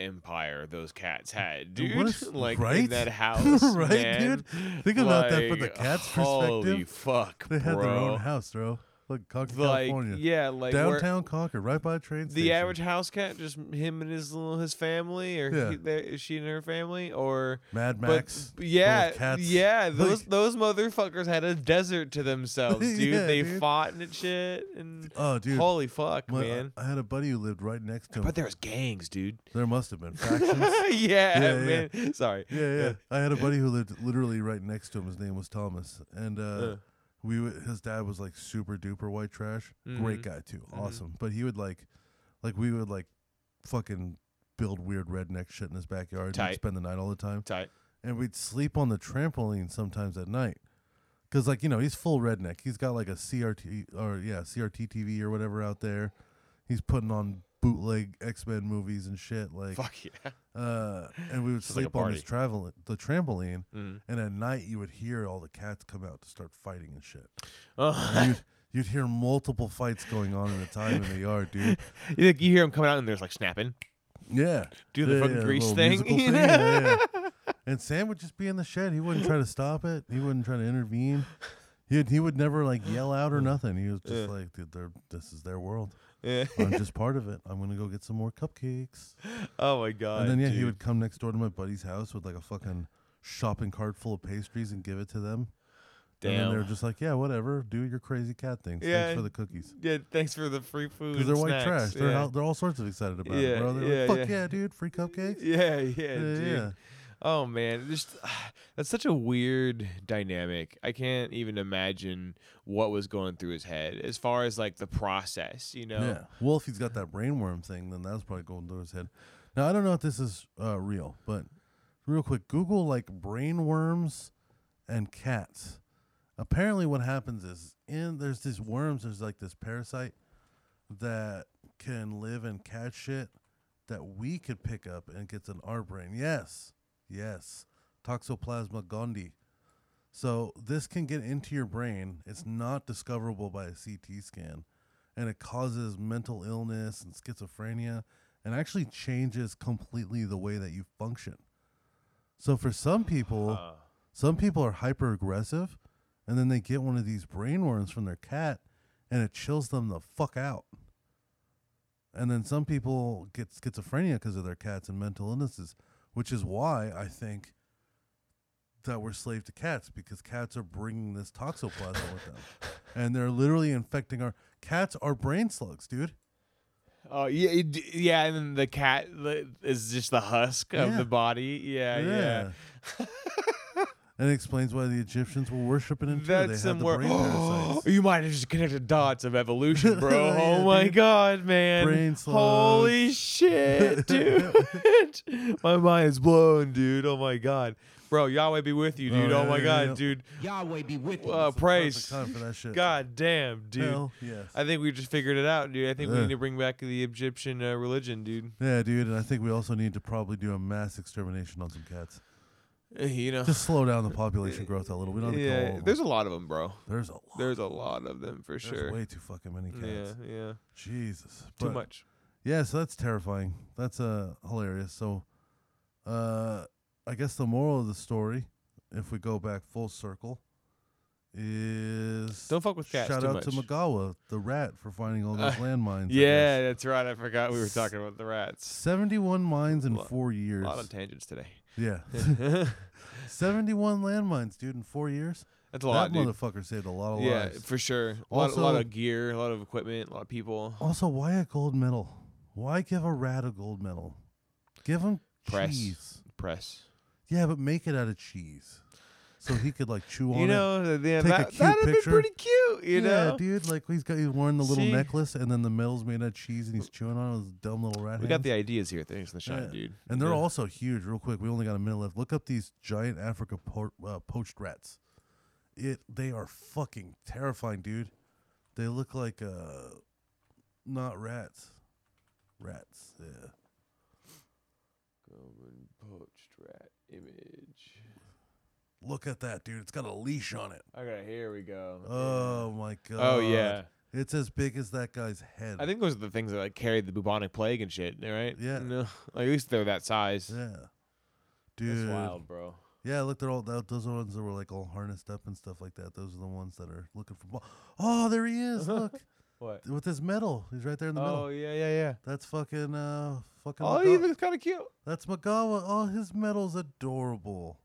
empire those cats had, Dude, what like right? in that house, Right, man. dude? Think about that from the Like, cat's Holy perspective. fuck, They had their own house, bro. Like Concord, like California. yeah, like Downtown Concord, right by a train station. the average house cat, just him and his little his family, or Yeah. he, she and her family, or Mad Max. b- yeah, cats. yeah, those Like- those motherfuckers had a desert to themselves, dude. Yeah, they dude. fought and shit, and Oh, dude. holy fuck, my- man. I had a buddy who lived right next to him. But there was gangs, dude. there must have been factions. yeah, Yeah, man. Sorry. Yeah, yeah. I had a buddy who lived literally right next to him. His name was Thomas, and uh, Uh. We would, his dad was like super duper white trash. Great Mhm. guy too, Mhm. awesome. But he would like, like we would like, fucking build weird redneck shit in his backyard. and spend the night all the time, Tight. and we'd sleep on the trampoline sometimes at night. Cause like you know he's full redneck. He's got like a CRT or yeah CRT TV or whatever out there. He's putting on bootleg X Men movies and shit like Fuck yeah. uh, and we would Sounds like sleep on this party. travel the trampoline, Mm. and at night you would hear all the cats come out to start fighting and shit. Oh. And you'd you'd hear multiple fights going on at a time in the yard, dude. you think you hear them coming out and there's like snapping, Yeah, do the Yeah, fucking yeah, grease thing. thing, yeah. And Sam would just be in the shed. He wouldn't try to stop it. He wouldn't try to intervene. He he would never like yell out or nothing. He was just like, dude, they're, this is their world. Yeah. I'm just part of it. I'm gonna go get some more cupcakes. oh my god. and then yeah, he would come next door to my buddy's house with like a fucking shopping cart full of pastries and give it to them. And then Damn. they're just like, yeah, whatever, do your crazy cat things. Yeah. Thanks for the cookies. Yeah, thanks for the free food. Because they're white snacks. trash. They're yeah. all, they're all sorts of excited about Yeah, it, bro. They're yeah, like, fuck yeah. dude, free cupcakes. yeah, yeah, dude. yeah. Oh man, just that's such a weird dynamic. I can't even imagine what was going through his head as far as like the process, you know. Yeah. Well, if he's got that brainworm thing, then that's probably going through his head. Now, I don't know if this is uh, real, but real quick, Google like brainworms and cats. Apparently, what happens is in there's these worms. There's like this parasite that can live in cat shit that we could pick up and gets in our brain. Yes, yes, Toxoplasma gondii. So this can get into your brain. It's not discoverable by a CT scan, and it causes mental illness and schizophrenia, and actually changes completely the way that you function. So for some people, Uh, some people are hyper aggressive, and then they get one of these brainworms from their cat, and it chills them the fuck out. And then some people get schizophrenia because of their cats and mental illnesses, which is why I think that we're slave to cats because cats are bringing this toxoplasma with them, and they're literally infecting our cats are brain slugs, dude. oh yeah, it yeah, and then the cat is just the husk of Yeah. the body. Yeah, yeah. and it explains why the Egyptians were worshiping him too. They That's had the somewhere. brain parasites. you might have just connected dots of evolution, bro. Yeah, oh my dude. god, man! Brain Holy shit, dude! my mind's blown, dude. Oh my god, bro. Yahweh be with you, Oh, dude. Oh, yeah, my yeah, god, yeah. dude. Yahweh be with you. Uh, praise. perfect time for that shit. God damn, dude. Hell yes. I think we just figured it out, dude. I think we Yeah. need to bring back the Egyptian uh, religion, dude. yeah, dude, and I think we also need to probably do a mass extermination on some cats. Uh, You know, Just slow down the population growth a little. We don't have to kill all yeah. of them. There's a lot of them, bro. There's a lot. There's a lot of them for There's sure. way too fucking many cats. Yeah, yeah. Jesus. Too But, much. Yeah, so that's terrifying. That's uh hilarious. So, uh, I guess the moral of the story, if we go back full circle, is Don't fuck with cats Shout too out much. to Magawa, the rat, for finding all those Uh, landmines. I guess. Yeah, that's right. I forgot we were talking about the rats. seventy-one mines in Lo- four A lot of tangents today. Yeah, seventy-one landmines, dude, in four years. That's a lot, that dude. motherfucker saved a lot of Yeah, lives. for sure. A lot, a lot of gear, a lot of equipment, a lot of people. Also, why a gold medal? Why give a rat a gold medal? Give him Press. cheese. Press. Yeah, but make it out of cheese, so he could like chew on You know, th- yeah, Take a that cute that'd be pretty cute. You yeah, know, dude. Like he's got he's wearing the little See? necklace, and then the metal's made out of cheese, and he's chewing on it with his dumb little rat. we got the ideas here. Thanks, the shine, Yeah. dude. And they're Yeah. also huge. Real quick, we only got a minute left. Look up these giant Africa po- uh, poached rats. It they are fucking terrifying, dude. They look like uh, not rats, rats. Yeah. Golden poached rat image. Look at that, dude. It's got a leash on it. Okay, here we go. Oh my god. Oh yeah. It's as big as that guy's head. I think those are the things that like carried the bubonic plague and shit, right? Yeah. No, like, at least they're that size. Yeah. That's Dude. wild, bro. Yeah, look, looked at all that. Those are the ones that were like all harnessed up and stuff like that. Those are the ones that are looking for. Ball. Oh, there he is! Look What? with his medal. He's right there in the Oh middle. Oh yeah, yeah, yeah. That's fucking uh fucking. Oh, Maga- he looks kind of cute. That's Magawa. Oh, his medal's adorable.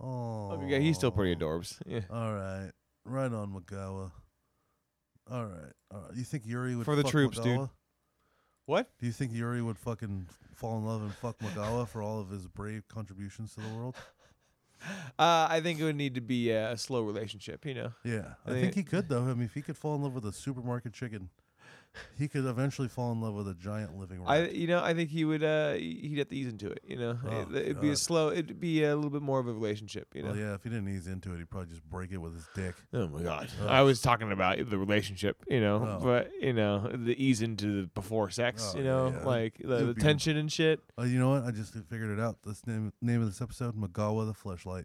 Oh. Oh, yeah, he's still pretty adorbs. Yeah. All right, right on Magawa. All right, all right. You think Yuri would For the fuck troops, dude. What? Do you think Yuri would fucking fall in love and fuck Magawa for all of his brave contributions to the world? Uh, I think it would need to be a slow relationship. You know. Yeah, I think- he could though. I mean, if he could fall in love with a supermarket chicken, he could eventually fall in love with a giant living I, rat. you know, I think he would. Uh, he'd have to ease into it. You know, Oh, it, it'd be a slow. It'd be a little bit more of a relationship. You know. Well, yeah, if he didn't ease into it, he'd probably just break it with his dick. Oh my god! Ugh. I was talking about the relationship, you know, Oh. but you know, the ease into the before sex, Oh, you know, yeah. like the, the be- tension and shit. Oh, you know what? I just figured it out. This name name of this episode: Magawa the Fleshlight.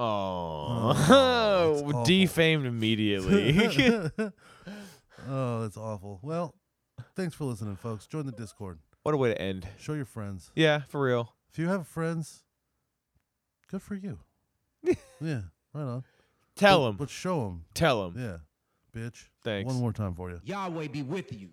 Oh, awful. defamed immediately. oh, that's awful. Well, thanks for listening, folks. Join the Discord. what a way to end. Show your friends. Yeah, for real. If you have friends, good for you. yeah, right on. Tell but, but show them. Tell them. Yeah, bitch. Thanks. One more time for you. Yahweh be with you.